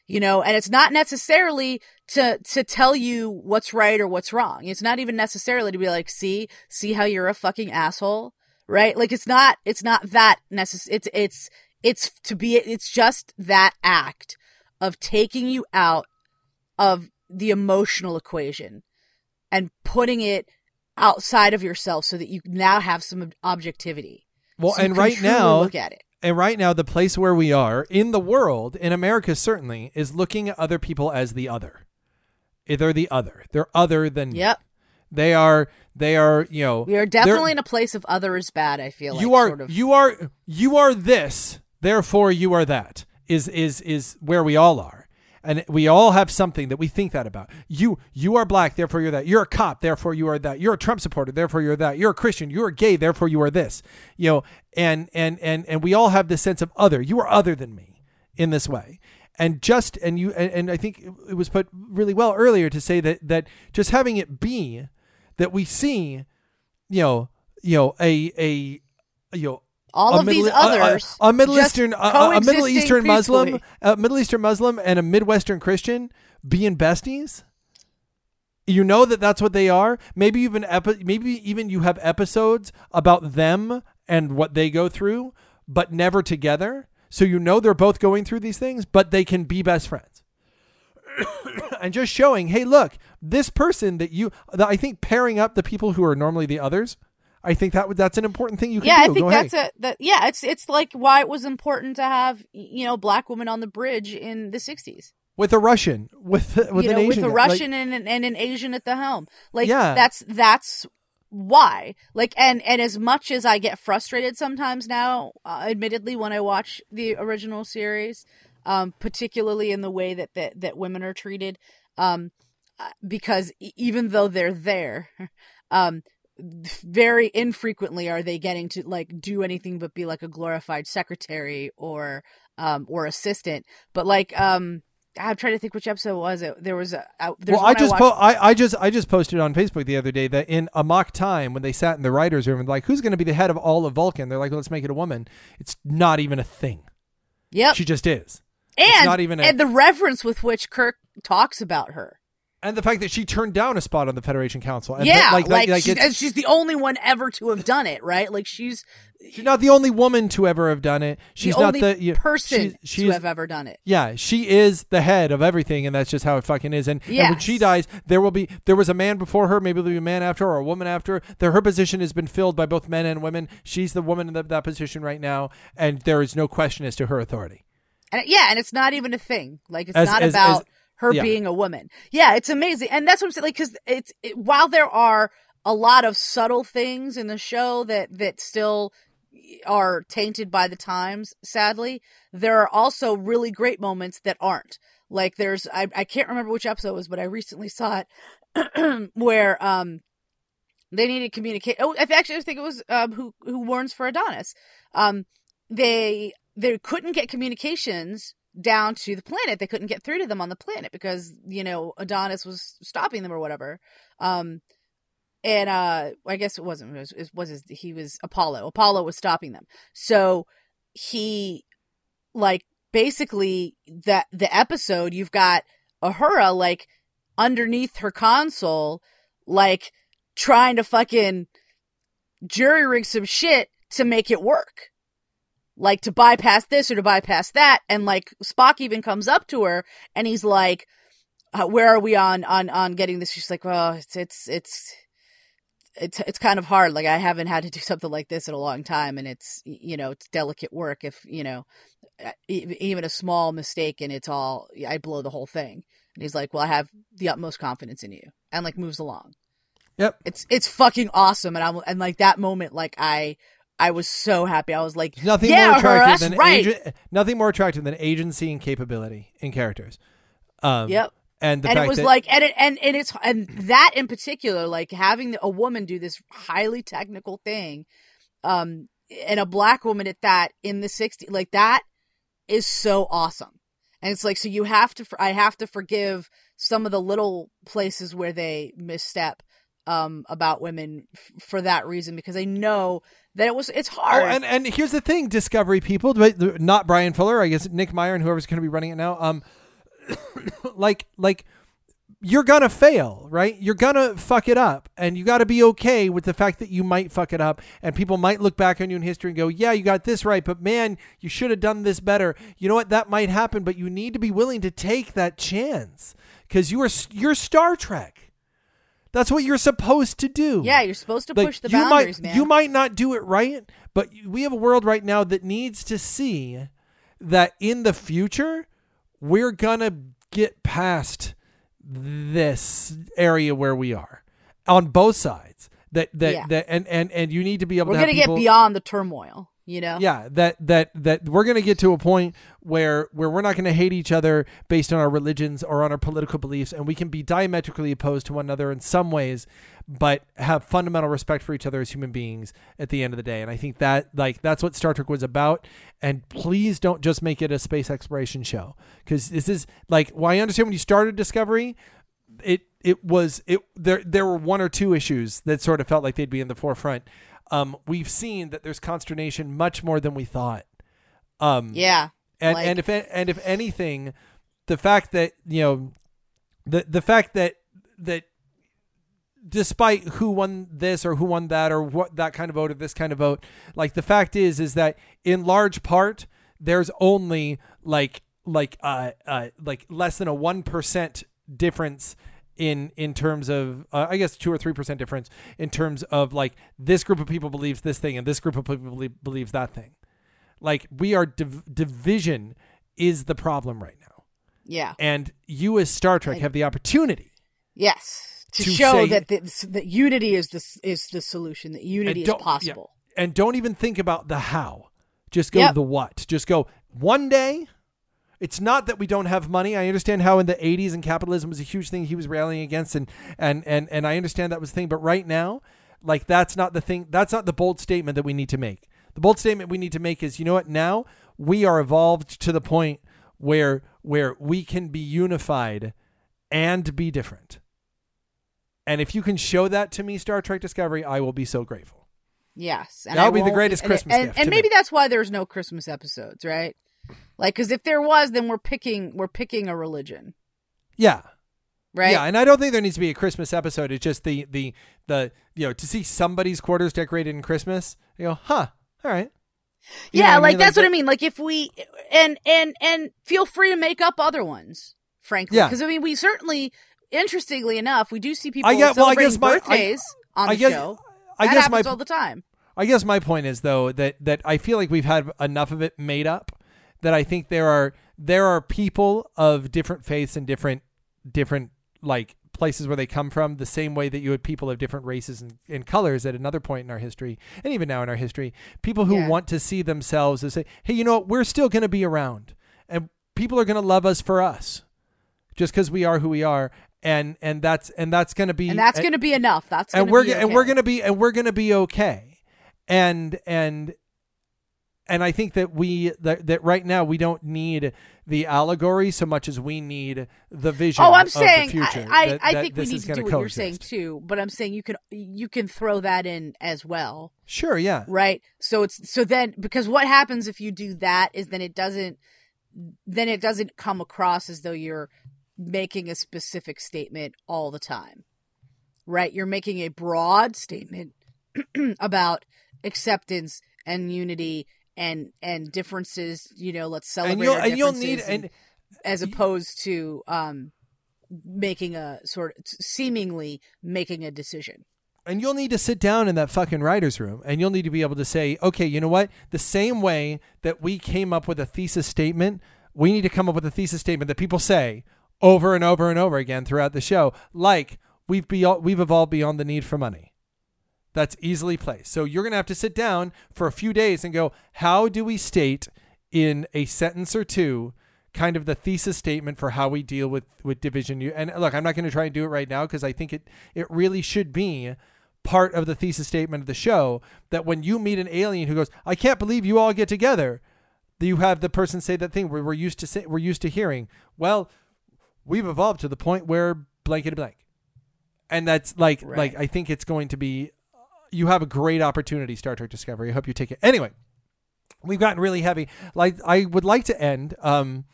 You know, and it's not necessarily to to tell you what's right or what's wrong. It's not even necessarily to be like, "See, see how you're a fucking asshole." Right? Like it's not it's not that necess it's it's it's to be it's just that act of taking you out of the emotional equation and putting it outside of yourself so that you now have some objectivity. Well, So and right now look at it. and right now the place where we are in the world in America certainly is looking at other people as the other. Eh, they're the other. They're other than me. Yep. They are they are, you know, We are definitely in a place of other is bad, I feel like. you are sort of. you are you are this therefore you are that is is is where we all are and we all have something that we think that about. You you are black, therefore you're that. You're a cop, therefore you are that. You're a Trump supporter, therefore you're that. You're a Christian, you're gay, therefore you are this. You know, and and and and we all have this sense of other. You are other than me in this way. And just and you and, and I think it was put really well earlier to say that that just having it be that we see, you know, you know, a a you know all a of these Middle- a- a- others, a, Middle Eastern, a, Middle Eastern Muslim, a Middle Eastern Muslim, and a Midwestern Christian being besties. You know that that's what they are. Maybe even epi- maybe even you have episodes about them and what they go through, but never together. So you know they're both going through these things, but they can be best friends. [COUGHS] and just showing, hey, look, this person that you, I think pairing up the people who are normally the others, I think that that's an important thing you can do. yeah, do. I think Go, that's hey. a that. Yeah, it's it's like why it was important to have you know black women on the bridge in the '60s. with a Russian, with with you an know, Asian, with a guy. Like, Russian and, an, and an Asian at the helm. Like Yeah. that's that's why. Like and and as much as I get frustrated sometimes now, uh, admittedly, when I watch the original series, um, particularly in the way that that that women are treated, um, uh, because even though they're there, [LAUGHS] um. Very infrequently are they getting to like do anything but be like a glorified secretary or um or assistant. But like um I'm trying to think which episode was it. There was a uh, there's well, I just watched- po- I, I just I just posted on Facebook the other day that in Amok Time when they sat in the writers' room and like who's going to be the head of all of Vulcan, they're like let's make it a woman. It's not even a thing. Yep. She just is. and not even a- and the reverence with which Kirk talks about her. And the fact that she turned down a spot on the Federation Council. And yeah, that- like, like, like, she- it's- and she's the only one ever to have done it, right? Like she's she's not the only woman to ever have done it. She's the not the you- person she's- she's- to have ever done it. Yeah, she is the head of everything, and that's just how it fucking is. And, and when she dies, there will be there was a man before her, maybe there'll be a man after, her, or a woman after. There, her position has been filled by both men and women. She's the woman in the, that position right now, and there is no question as to her authority. And yeah, and it's not even a thing. Like it's As- not as- about as- her yeah. being a woman. Yeah, it's amazing, and that's what I'm saying. Like, because it's it, while there are a lot of subtle things in the show that that still are tainted by the times. Sadly, there are also really great moments that aren't. Like, there's I I can't remember which episode it was, but I recently saw it [CLEARS THROAT] where um they needed to communicate. Oh, I actually I think it was um who who mourns for Adonis. Um, they they couldn't get communications down to the planet. They couldn't get through to them on the planet because you know Adonis was stopping them or whatever. Um, and uh, I guess it wasn't. It was, it was his, he was Apollo. Apollo was stopping them. So he like basically that the episode you've got Uhura like underneath her console, like trying to fucking jury rig some shit to make it work. Like to bypass this or to bypass that. And like Spock even comes up to her and he's like, uh, where are we on, on, on getting this? She's like, well, it's, it's, it's, it's, it's kind of hard. Like I haven't had to do [LAUGHS] something like this in a long time. And it's, you know, it's delicate work. If, you know, uh, even a small mistake and it's all, I blow the whole thing. And he's like, well, I have the utmost confidence in you and like moves along Yep. it's it's fucking awesome and i'm and like that moment like i i was so happy. I was like Nothing yeah more her, attractive that's than right. nothing more attractive than agency and capability in characters. Um, yep. And the and it was that, like and it and, and it's and that in particular like having a woman do this highly technical thing um and a black woman at that in the 60s like that is so awesome. And it's like so you have to i have to forgive some of the little places where they misstep um about women f- for that reason because they know that it was it's Oh, hard and and here's the thing, Discovery people, but not Bryan Fuller. I guess Nick Meyer and whoever's going to be running it now. Um, [COUGHS] like like you're gonna fail, right? You're gonna fuck it up, and you got to be okay with the fact that you might fuck it up, and people might look back on you in history and go, "Yeah, you got this right, but man, you should have done this better." You know what? That might happen, but you need to be willing to take that chance because you are you're Star Trek. That's what you're supposed to do. Yeah, you're supposed to Like, push the you boundaries, might, man. You might not do it right, but we have a world right now that needs to see that in the future we're gonna get past this area where we are on both sides. That that Yeah. that and and and you need to be able We're to gonna people, get beyond the turmoil. You know? Yeah, that that that we're going to get to a point where where we're not going to hate each other based on our religions or on our political beliefs and we can be diametrically opposed to one another in some ways but have fundamental respect for each other as human beings at the end of the day. And I think that like that's what Star Trek was about and please don't just make it a space exploration show cuz this is like well I understand when you started Discovery it it was it there there were one or two issues that sort of felt like they'd be in the forefront um, we've seen that there's consternation much more than we thought. Um, yeah, and like- and if and if anything, the fact that you know, the the fact that that despite who won this or who won that or what that kind of vote or this kind of vote, like the fact is is that in large part there's only like like uh, uh like less than a one percent difference in in terms of uh, I guess two or three percent difference in terms of like this group of people believes this thing and this group of people believe, believes that thing. Like we are div- division is the problem right now, yeah, and you as Star Trek have the opportunity. yes, to, To show say- that the, that unity is the is the solution. That unity is don't- yeah. possible. and don't even think about the how. Just go to Yep. the what. Just go one day. It's not that we don't have money. I understand how in the 80s and capitalism was a huge thing he was rallying against and and and and I understand that was the thing, but right now, like that's not the thing. That's not the bold statement that we need to make. The bold statement we need to make is, you know what? Now we are evolved to the point where where we can be unified and be different. And if you can show that to me, Star Trek Discovery, I will be so grateful. Yes, that'll be the greatest Christmas and, gift And to maybe me. that's why there's no Christmas episodes, right? Like, because if there was, then we're picking we're picking a religion, Yeah. right? Yeah, and I don't think there needs to be a Christmas episode. It's just the the the you know to see somebody's quarters decorated in Christmas. You go, huh? All right. You yeah, what I like mean? that's what I mean. Like if we and and and feel free to make up other ones, frankly, Yeah. because I mean we certainly, interestingly enough, we do see people I get- well, I guess my- I- birthdays on I the guess- show. I that guess my all the time. I guess my point is though that that I feel like we've had enough of it made up that I think there are there are people of different faiths and different different like places where they come from the same way that you had people of different races and, and colors at another point in our history and even now in our history people who Yeah. want to see themselves as say hey you know what we're still going to be around and people are going to love us for us just because we are who we are and and that's and that's going to be And that's going to be enough. That's and we're go- and we're gonna be and we're gonna be okay and and and I think that we that, that right now we don't need the allegory so much as we need the vision. Oh, I'm of saying the future, I, I, that- I think we need to do what you're saying too. But I'm saying you can you can throw that in as well. Sure, yeah, right so it's so then because what happens if you do that is then it doesn't then it doesn't come across as though you're making a specific statement all the time right you're making a broad statement [CLEARS THROAT] about acceptance and unity and and differences you know let's celebrate and you'll and you'll need differences and as opposed to um making a sort of seemingly making a decision and you'll need to sit down in that fucking writer's room and you'll need to be able to say, okay, you know what? The same way that we came up with a thesis statement, we need to come up with a thesis statement that people say over and over and over again throughout the show, like we've be we've evolved beyond the need for money. That's easily placed. So you're going to have to sit down for a few days and go, how do we state in a sentence or two kind of the thesis statement for how we deal with with division and look i'm not going to try and do it right now because i think it it really should be part of the thesis statement of the show that when you meet an alien who goes i can't believe you all get together that you have the person say that thing where we're used to say, we're used to hearing well we've evolved to the point where blankety blank and that's like Right. like i think it's going to be you have a great opportunity star trek discovery i hope you take it anyway we've gotten really heavy. Like I would like to end, um,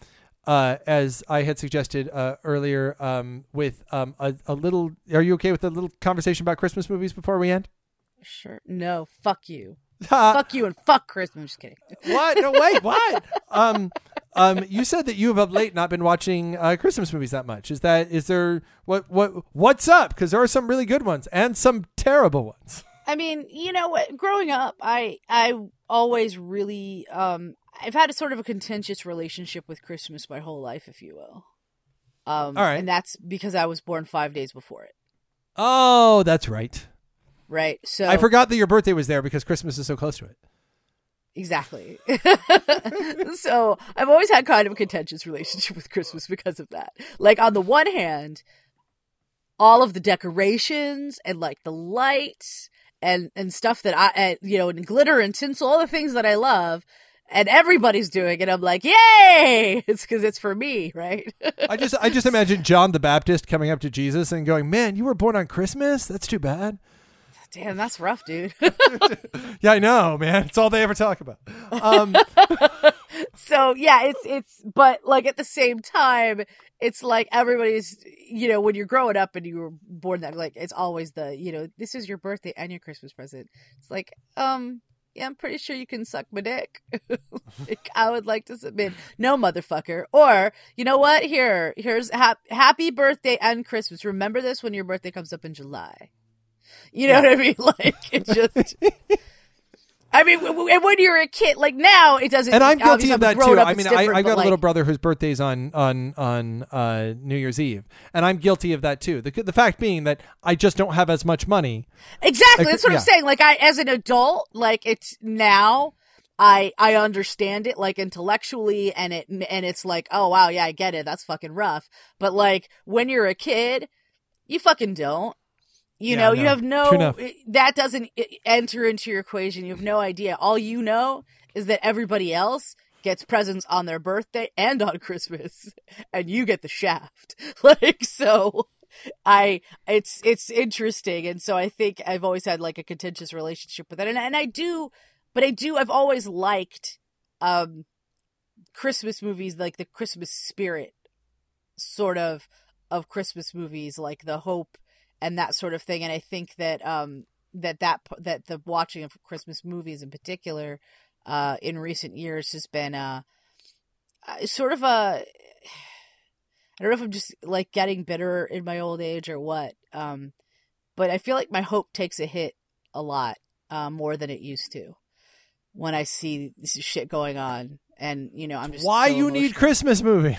uh, as I had suggested uh, earlier, um, with um, a, a little. Are you okay with a little conversation about Christmas movies before we end? sure no fuck you [LAUGHS] fuck you and fuck christmas I'm just kidding [LAUGHS] what? No, wait, what? um, um, you said that you have of late not been watching uh, Christmas movies that much. Is that is there what what what's up? Because there are some really good ones and some terrible ones. I mean, you know what? Growing up, I I always really um I've had a sort of a contentious relationship with Christmas my whole life, if you will. Um, All right. and that's because I was born five days before it, Oh, that's right. right? So I forgot that your birthday was there because Christmas is so close to it. Exactly. [LAUGHS] so I've always had kind of a contentious relationship with Christmas because of that. Like on the one hand, all of the decorations and like the lights and and stuff that I and, you know and glitter and tinsel, all the things that I love, and everybody's doing it. I'm like, yay! [LAUGHS] It's because it's for me, right? I just I just [LAUGHS] imagine John the Baptist coming up to Jesus and going, "Man, you were born on Christmas. That's too bad." Damn, that's rough, dude. [LAUGHS] yeah, I know, man. It's all they ever talk about. Um, [LAUGHS] so yeah, it's it's but like at the same time, it's like everybody's you know when you're growing up and you were born that like it's always the you know this is your birthday and your Christmas present. It's like um yeah, I'm pretty sure you can suck my dick. [LAUGHS] like, I would like to submit, no motherfucker. Or, you know what? Here, here's ha- happy birthday and Christmas. Remember this when your birthday comes up in July. You know yeah. what I mean? [LAUGHS] Like it just. [LAUGHS] I mean, and when you're a kid, like now, it doesn't. And I'm guilty of that too. I mean, I, have got a little brother whose birthday's on on on uh, New Year's Eve, and I'm guilty of that too. The the fact being that I just don't have as much money. Exactly, that's what yeah. I'm saying. Like I, as an adult, like it's now. I I understand it like intellectually and it and it's like oh wow yeah I get it that's fucking rough but like when you're a kid you fucking don't you yeah, know, no. you have no that doesn't enter into your equation. You have no idea. All you know is that everybody else gets presents on their birthday and on [LAUGHS] Christmas, and you get the shaft. [LAUGHS] Like so, I it's it's interesting, and so I think I've always had like a contentious relationship with that, and and I do, but I do. I've always liked um Christmas movies, like the Christmas spirit, sort of of Christmas movies, like the hope and that sort of thing. And I think that um, that that that the watching of Christmas movies in particular uh, in recent years has been uh, uh, sort of a I don't know if I'm just like getting bitter in my old age or what. Um, but I feel like my hope takes a hit a lot uh, more than it used to when I see this shit going on. And you know, I'm just why so you emotional. need Christmas movie.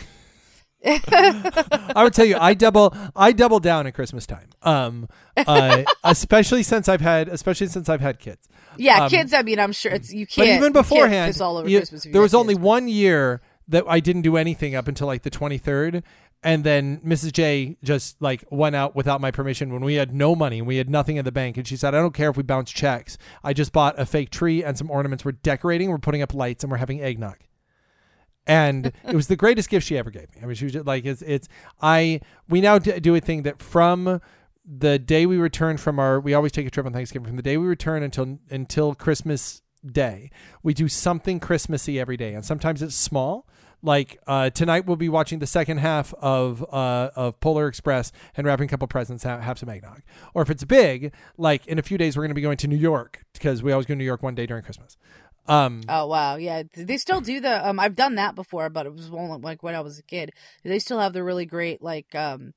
[LAUGHS] I would tell you, I double, I double down at Christmas time. Um, uh, [LAUGHS] especially since I've had, especially since I've had kids. Yeah, um, kids. I mean, I'm sure it's you can't. But even beforehand, all over you, Christmas there was only kids. one year that I didn't do anything up until like the 23rd. And then Mrs. J just like went out without my permission when we had no money and we had nothing in the bank. And she said, I don't care if we bounce checks. I just bought a fake tree and some ornaments. We're decorating, we're putting up lights, and we're having eggnog and it was the greatest gift she ever gave me. I mean, she was just like, it's, it's, I, we now do a thing that from the day we return from our, we always take a trip on Thanksgiving. From the day we return until until Christmas Day, we do something Christmassy every day, and sometimes it's small. Like uh, tonight, we'll be watching the second half of uh, of Polar Express and wrapping a couple presents, have, have some eggnog. Or if it's big, like in a few days, we're going to be going to New York because we always go to New York one day during Christmas. Um, oh wow, yeah, they still do the. Um, I've done that before, but it was only like when I was a kid. They still have the really great like um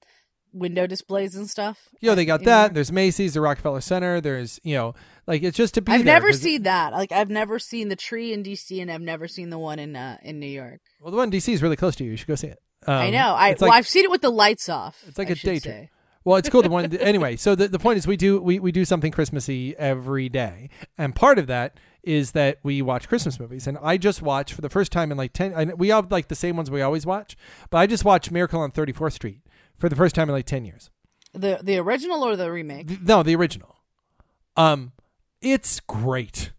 window displays and stuff. Yeah, they got that. There's Macy's, the Rockefeller Center. There's you know, like it's just to be. I've there, never seen that. Like I've never seen the tree in DC, and I've never seen the one in uh, in New York. Well, the one in DC is really close to you. You should go see it. Um, I know. I well, like, I've seen it with the lights off. It's like I a day trip. Well, it's cool. The one anyway. So the, the point is, we do we, we do something Christmassy every day, and part of that is that we watch Christmas movies. And I just watched for the first time in like 10, I, we have like the same ones we always watch, but I just watched Miracle on 34th Street for the first time in like 10 years. The the original or the remake? No, the original. Um, it's great.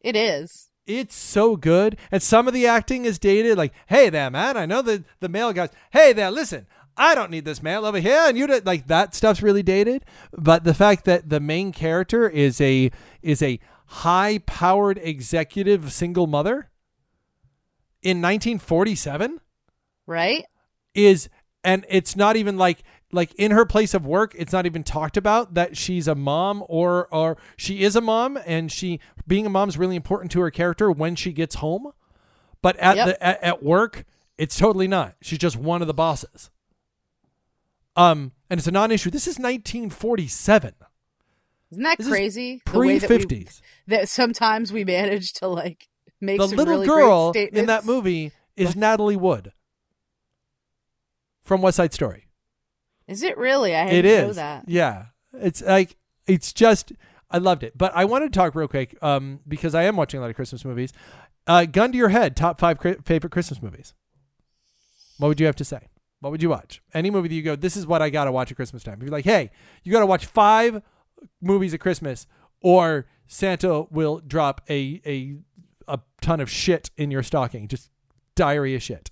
It is. It's so good, and some of the acting is dated. Like, hey there, man, I know the the male guys. Hey there, listen, I don't need this man over here, and you like that stuff's really dated. But the fact that the main character is a is a high powered executive single mother in 1947 right is and it's not even like like in her place of work it's not even talked about that she's a mom or or she is a mom and she being a mom is really important to her character when she gets home but at yep. the at, at work it's totally not she's just one of the bosses um and it's a non-issue this is 1947 isn't that this crazy? Pre fifties. That, [LAUGHS] that, sometimes we manage to like make the little really girl in that movie is Natalie Wood from West Side Story. Is it really? I it is. Know that. Yeah, it's like it's just I loved it. But I wanted to talk real quick um, because I am watching a lot of Christmas movies. Uh, gun to your head, top five cri- favorite Christmas movies. What would you have to say? What would you watch? Any movie that you go, this is what I got to watch at Christmas time. If you're like, hey, you got to watch five movies at Christmas, or Santa will drop a a a ton of shit in your stocking, just diarrhea shit.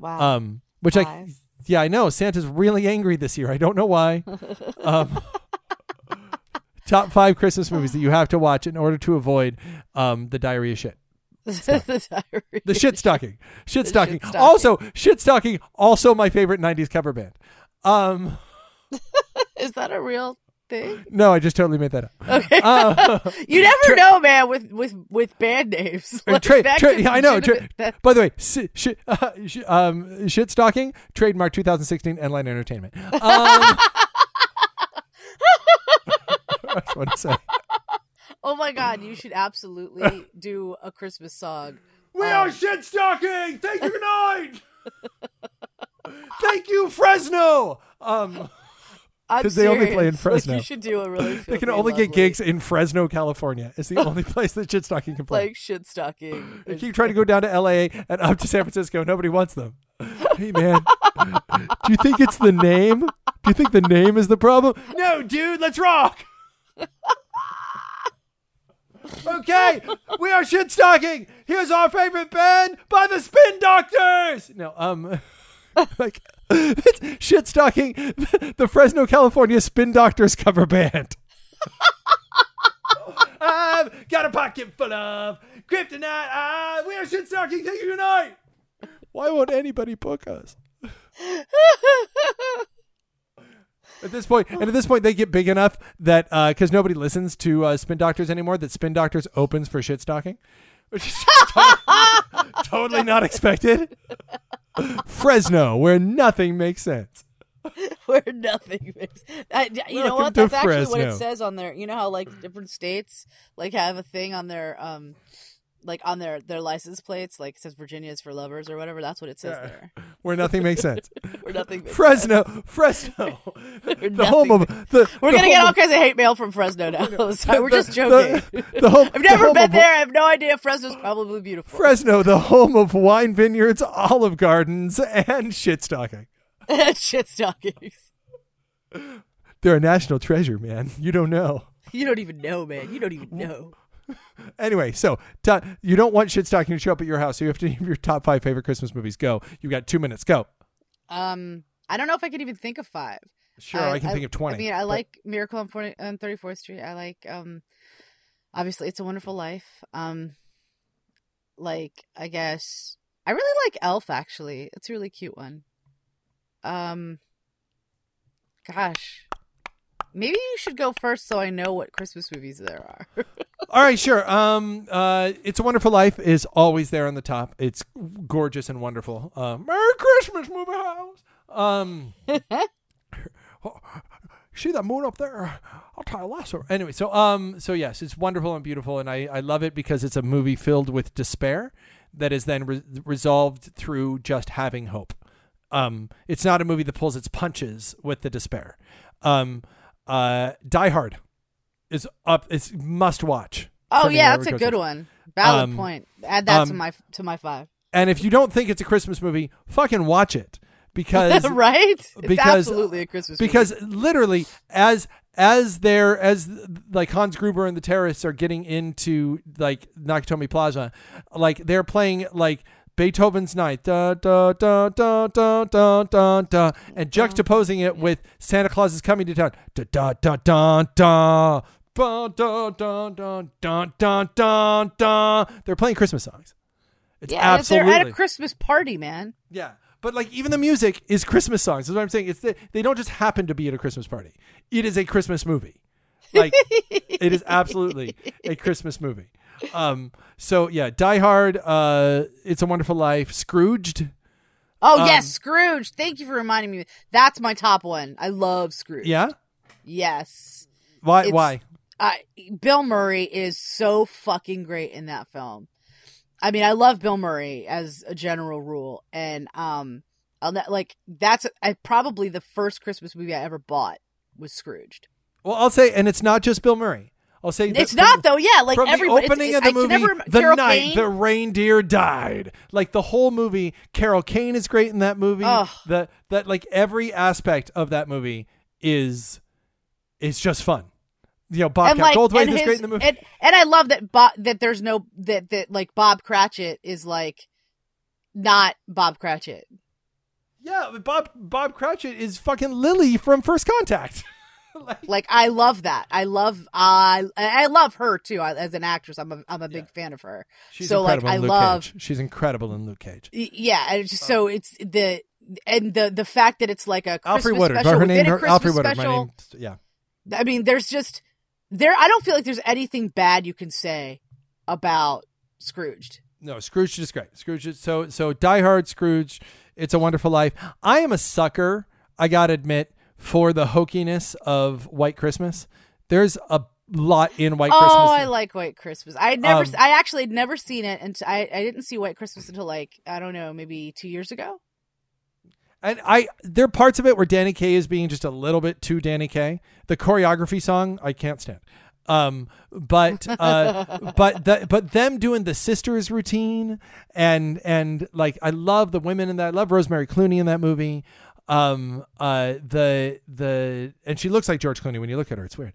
Wow. Um, which I, yeah, I know Santa's really angry this year. I don't know why. [LAUGHS] um, [LAUGHS] top five Christmas movies that you have to watch in order to avoid um the diarrhea shit. [LAUGHS] the diary. The shit stocking. Shit stocking. Also, shit stocking. Also, my favorite '90s cover band. Um, [LAUGHS] Is that a real thing? no, I just totally made that up. Okay. Uh, [LAUGHS] you never Tra- know, man, with with with band names. Like, trade, yeah, I know. Tra- that- by the way, si- shi- uh, shi- um, shit stocking, trademark 2016, Endline Entertainment. Um, I just want to say. Oh my god, you should absolutely [LAUGHS] do a Christmas song. We Um, are shit stocking. Thank you. Good night. Thank you, Fresno. Um, I'm 'Cause they only play in serious. Like, Fresno. you should do a really. they can only get gigs in Fresno, California. It's the only [LAUGHS] place that shit stocking can play. like shit stocking. They keep trying to go down to LA and up to San Francisco. Nobody wants them. Hey man, do you think it's the name? Do you think the name is the problem? No, dude, let's rock. [LAUGHS] okay, we are shit stocking. Here's our favorite band by the Spin Doctors. No, um, [LAUGHS] like it's shit stocking [LAUGHS] the Fresno, California Spin Doctors cover band. [LAUGHS] I've got a pocket full of kryptonite. Ah, we are shit stocking. Thank you. Good night. Why won't anybody book us? At this point, and at this point, they get big enough that because nobody listens to uh, Spin Doctors anymore, that Spin Doctors opens for shit stocking, which is [LAUGHS] totally, totally not expected. Fresno, where nothing makes sense. [LAUGHS] where nothing makes. I, you know what? That's actually what it says on there. You know how like different states like have a thing on their um, like on their their license plates, like it says Virginia is for lovers or whatever. That's what it says Yeah. there. [LAUGHS] Where nothing makes sense. [LAUGHS] Where nothing. Makes Fresno, [LAUGHS] Fresno, Where the home of the. We're the gonna get all kinds of hate mail from Fresno now. so we're the- just joking. The, the home, I've never home been there. I have no idea. Fresno's probably beautiful. Fresno, the home of wine vineyards, olive gardens, and shit stocking. And shit stockings. They're a national treasure, man. You don't know. You don't even know, man. You don't even know. [LAUGHS] Anyway, so you don't want shit stocking to show up at your house, so you have to [LAUGHS] name your top five favorite Christmas movies. Go. You've got two minutes. Go. Um, I don't know if I could even think of five. Sure, I, can think of twenty. I mean, I but- like Miracle on, 40, on 34th Street. I like, um, obviously, It's a Wonderful Life. Um, like, I guess I really like Elf. Actually, it's a really cute one. Um, gosh, maybe you should go first so I know what Christmas movies there are. [LAUGHS] All right, sure. Um, uh, It's a Wonderful Life is always there on the top. It's gorgeous and wonderful. Uh, Merry Christmas, movie house. Um, [LAUGHS] see that moon up there? I'll tie a lasso. Anyway, so um, so yes, it's wonderful and beautiful, and I I love it because it's a movie filled with despair that is then re- resolved through just having hope. Um, it's not a movie that pulls its punches with the despair. Um, uh, Die Hard is up. It's must watch. oh yeah, that's a good one. Valid Um, point. Add that to um, my to my five. And if you don't think it's a Christmas movie, fucking watch it because right? because It's absolutely a Christmas movie. because literally as as they're as like Hans Gruber and the terrorists are getting into like Nakatomi Plaza, like they're playing like Beethoven's Ninth, da da da da da da da da, and juxtaposing it with Santa Claus is coming to town, da da da da da. Ba, da, da, da, da, da, da, da. They're playing Christmas songs. It's yeah, absolutely they're at a Christmas party, man. yeah, but like even the music is Christmas songs. That's what I'm saying. It's the, they don't just happen to be at a Christmas party. It is a Christmas movie. Like [LAUGHS] it is absolutely a Christmas movie. Um. So yeah, Die Hard. Uh, It's a Wonderful Life. Scrooged. Oh Um, yes, Scrooge. Thank you for reminding me. That's my top one. I love Scrooge. Yeah. Yes. Why? It's- why? I Bill Murray is so fucking great in that film. I mean, I love Bill Murray as a general rule, and um, I'll ne- like that's I, probably the first Christmas movie I ever bought was Scrooged. Well, I'll say, and it's not just Bill Murray. I'll say It's that not from- though. Yeah, like from everybody. the opening it's, of the I movie, never the Carol night Kane. the reindeer died. Like the whole movie, Carol Kane is great in that movie. Ugh. The that like every aspect of that movie is is just fun. You know, and like, Goldthwait is his, great in the movie. And, and I love that Bob, that there's no that that like Bob Cratchit is like not Bob Cratchit. yeah, Bob Bob Cratchit is fucking Lily from First Contact. [LAUGHS] Like- Like I love that. I love I I love her too I, as an actress. I'm a I'm a big fan of her. She's so like incredible I in Luke love Cage. She's incredible in Luke Cage. yeah. And it's just, so um, it's the and the the fact that it's like a Christmas Alfre Woodard. special Her name, her, Christmas Alfre Woodard. My name. Yeah. I mean, there's just there. I don't feel like there's anything bad you can say about Scrooged. No, Scrooge is great. Scrooge is so so Die Hard, Scrooge, It's a Wonderful Life. I am a sucker, I gotta admit, for the hokiness of White Christmas. There's a lot in White oh, Christmas. Oh, I like White Christmas. I never, Um, I actually had never seen it, and I, I didn't see White Christmas until like I don't know, maybe two years ago. And I there are parts of it where Danny Kaye is being just a little bit too Danny Kaye. The choreography song I can't stand. Um, but [LAUGHS] uh, but the, but them doing the sisters routine and and like I love the women in that. I love Rosemary Clooney in that movie. Um, uh, the the and she looks like George Clooney when you look at her. It's weird.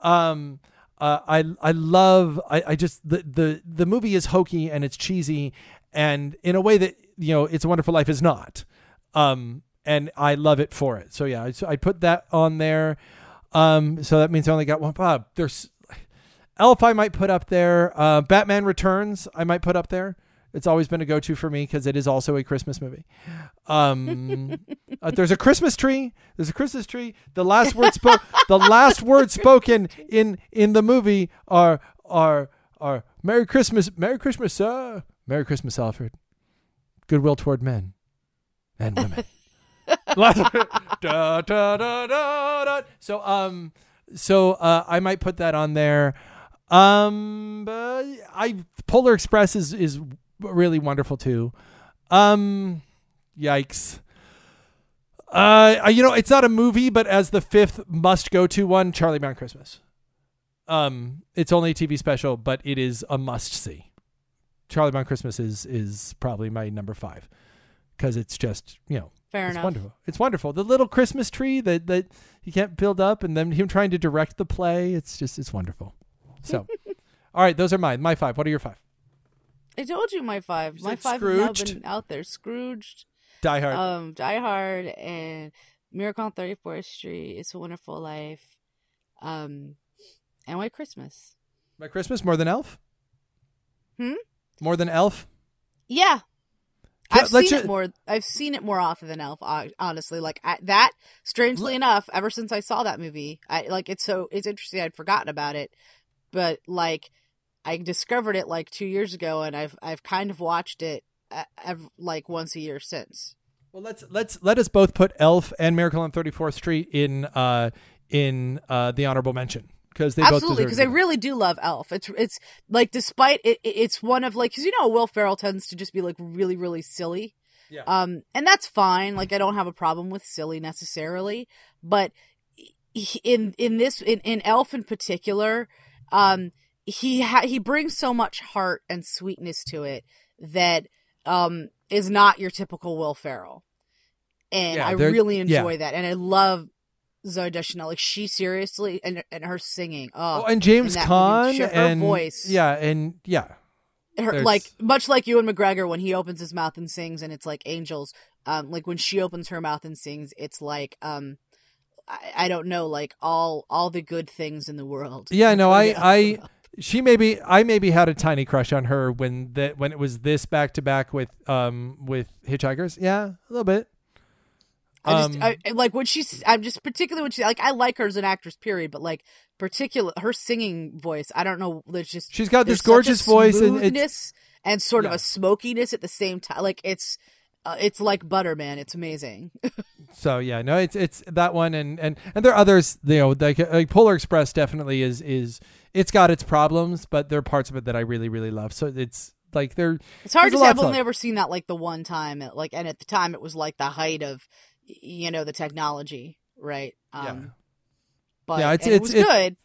Um, uh, I I love I, I just the the the movie is hokey and it's cheesy and in a way that you know It's a Wonderful Life is not. Um, and I love it for it. So yeah, I, I put that on there. Um, so that means I only got one. Bob, there's Elf. I might put up there. Uh, Batman Returns. I might put up there. It's always been a go-to for me because it is also a Christmas movie. Um, [LAUGHS] uh, there's a Christmas tree. There's a Christmas tree. The last word spoke. the last word spoken in in the movie are are are Merry Christmas, Merry Christmas, sir. Merry Christmas, Alfred. Goodwill toward men and women. [LAUGHS] da, da, da. So um so uh I might put that on there. Um but I Polar Express is is really wonderful too. Um yikes. Uh you know, it's not a movie but as the fifth must go to one Charlie Brown Christmas. Um it's only a TV special but it is a must see. Charlie Brown Christmas is is probably my number 5 cuz it's just, you know, Fair it's enough. wonderful. It's wonderful. The little Christmas tree that that he can't build up, and then him trying to direct the play. It's just it's wonderful. So, [LAUGHS] all right, those are mine. My five. What are your five? I told you my five. You my five have now been out there. Scrooged, Die Hard. um, Die Hard, and Miracle on Thirty Fourth Street. It's a Wonderful Life, um, and White Christmas. My Christmas more than Elf. Hmm? More than Elf. Yeah. I've seen ju- it more. I've seen it more often than Elf. Honestly, like I, that. Strangely enough, ever since I saw that movie, I like it's so it's interesting. I'd forgotten about it, but like I discovered it like two years ago, and I've I've kind of watched it uh, ev- like once a year since. Well, let's let's let us both put Elf and Miracle on Thirty Fourth Street in uh in uh the honorable mention because they Absolutely, because I really do love Elf. It's it's like despite it, it- it's one of like because you know Will Ferrell tends to just be like really really silly. Yeah. Um, and that's fine. Like I don't have a problem with silly necessarily, but in in this in, in Elf in particular, um, he ha- he brings so much heart and sweetness to it that um is not your typical Will Ferrell, and Yeah, I there- really yeah. enjoy that, and I love. Zooey Deschanel, like she seriously, and and her singing, oh, Oh, and James Caan her and voice. Yeah, and yeah, her like much like Ewan McGregor when he opens his mouth and sings and it's like angels um like when she opens her mouth and sings it's like um I, I don't know like all all the good things in the world Yeah, no, I, I, [LAUGHS] she maybe, I maybe had a tiny crush on her when that when it was this back to back with, um, with Hitchhikers. Yeah, a little bit. I just Um, I, like when she's I'm just particularly when she like I like her as an actress period but like particular her singing voice I don't know there's just She's got this gorgeous voice and it's smoothness and sort of a smokiness at the same time like it's uh, it's like butter man it's amazing [LAUGHS] so yeah, no, it's it's that one and and and there are others. You know, like, like Polar Express definitely is is it's got its problems, but there are parts of it that I really really love. So it's like they're It's hard to say. I've only ever seen that like the one time, it- like, and at the time it was like the height of, you know, the technology, right? Um, Yeah. But Yeah, it's- and it it's- was it- good.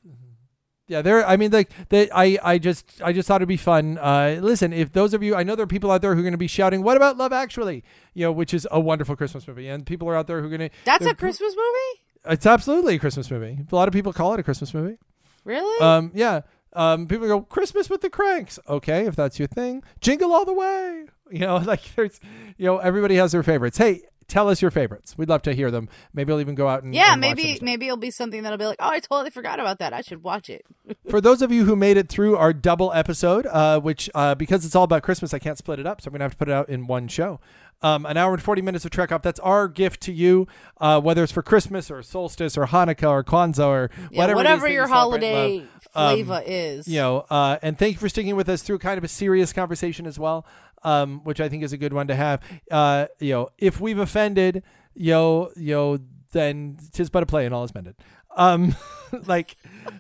Yeah, there. I mean, like, they, I, I just, I just thought it'd be fun. Uh, listen, if those of you, I know there are people out there who are going to be shouting, "What about Love Actually?" You know, which is a wonderful Christmas movie, and people are out there who are going to. That's a Christmas movie? It's absolutely a Christmas movie. A lot of people call it a Christmas movie. Really? Um, yeah. Um, people go Christmas with the Cranks. Okay, if that's your thing, Jingle All the Way. You know, [LAUGHS] like there's, you know, everybody has their favorites. Hey, tell us your favorites. We'd love to hear them. Maybe I'll even go out and yeah, and maybe maybe it'll be something that'll be like, oh, I totally forgot about that. I should watch it. [LAUGHS] For those of you who made it through our double episode, uh, which uh, because it's all about Christmas, I can't split it up, so I'm gonna have to put it out in one show. Um, an hour and 40 minutes of Trek Off. That's our gift to you, uh, whether it's for Christmas or solstice or Hanukkah or Kwanzaa or Yeah, whatever, whatever your holiday love. Um, flavor is. you know, uh, and thank you for sticking with us through kind of a serious conversation as well, um, which I think is a good one to have. Uh, you know, if we've offended, yo, yo, then tis but a play and all is mended. Um, [LAUGHS] like,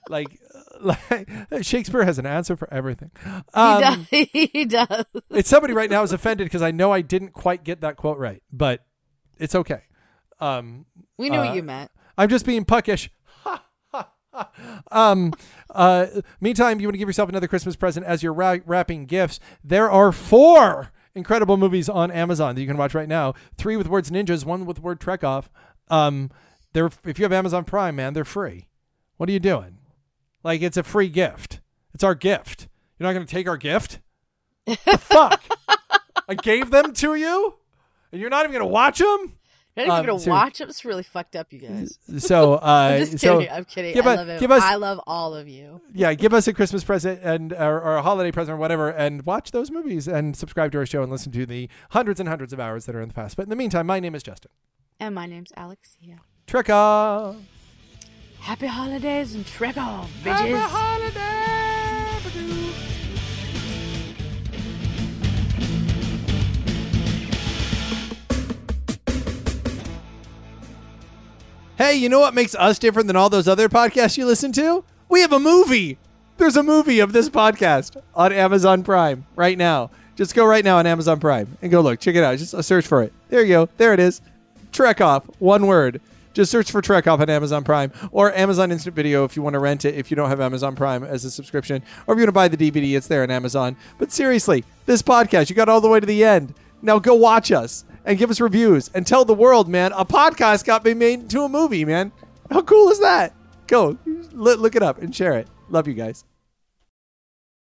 like, [LAUGHS] like, Shakespeare has an answer for everything. Um, [LAUGHS] he does. he does. it's somebody right now is offended because I know I didn't quite get that quote right, but it's okay. Um, We knew uh, what you meant. I'm just being puckish. [LAUGHS] um, uh, meantime, you want to give yourself another Christmas present as you're ra- wrapping gifts. There are four incredible movies on Amazon that you can watch right now. Three with words ninjas, one with word trek off. Um, they're if you have Amazon Prime, man, they're free. What are you doing? Like it's a free gift. It's our gift. You're not going to take our gift? the [LAUGHS] fuck? I gave them to you, and you're not even going to watch them. You're not um, gonna ser- watch it. It's really fucked up, you guys. [LAUGHS] So, uh, [LAUGHS] I'm just so kidding. I'm kidding. give I us- love give us- I love all of you. yeah, give us a Christmas present and or, or a holiday present or whatever, and watch those movies and subscribe to our show and listen to the hundreds and hundreds of hours that are in the past. But in the meantime, my name is Justin. And my name's Alexia. Trek off. Happy holidays and trek off, bitches. Hey, you know what makes us different than all those other podcasts you listen to? We have a movie. There's a movie of this podcast on Amazon Prime right now. Just go right now on Amazon Prime and go look. Check it out. Just uh, search for it. There you go. There it is. Trek Off. One word. Just search for Trek Off on Amazon Prime or Amazon Instant Video if you want to rent it if you don't have Amazon Prime as a subscription. Or if you want to buy the DVD, it's there on Amazon. But seriously, this podcast, you got all the way to the end. Now go watch us and give us reviews and tell the world, man, a podcast got made into a movie, man. How cool is that? Go look it up and share it. Love you guys.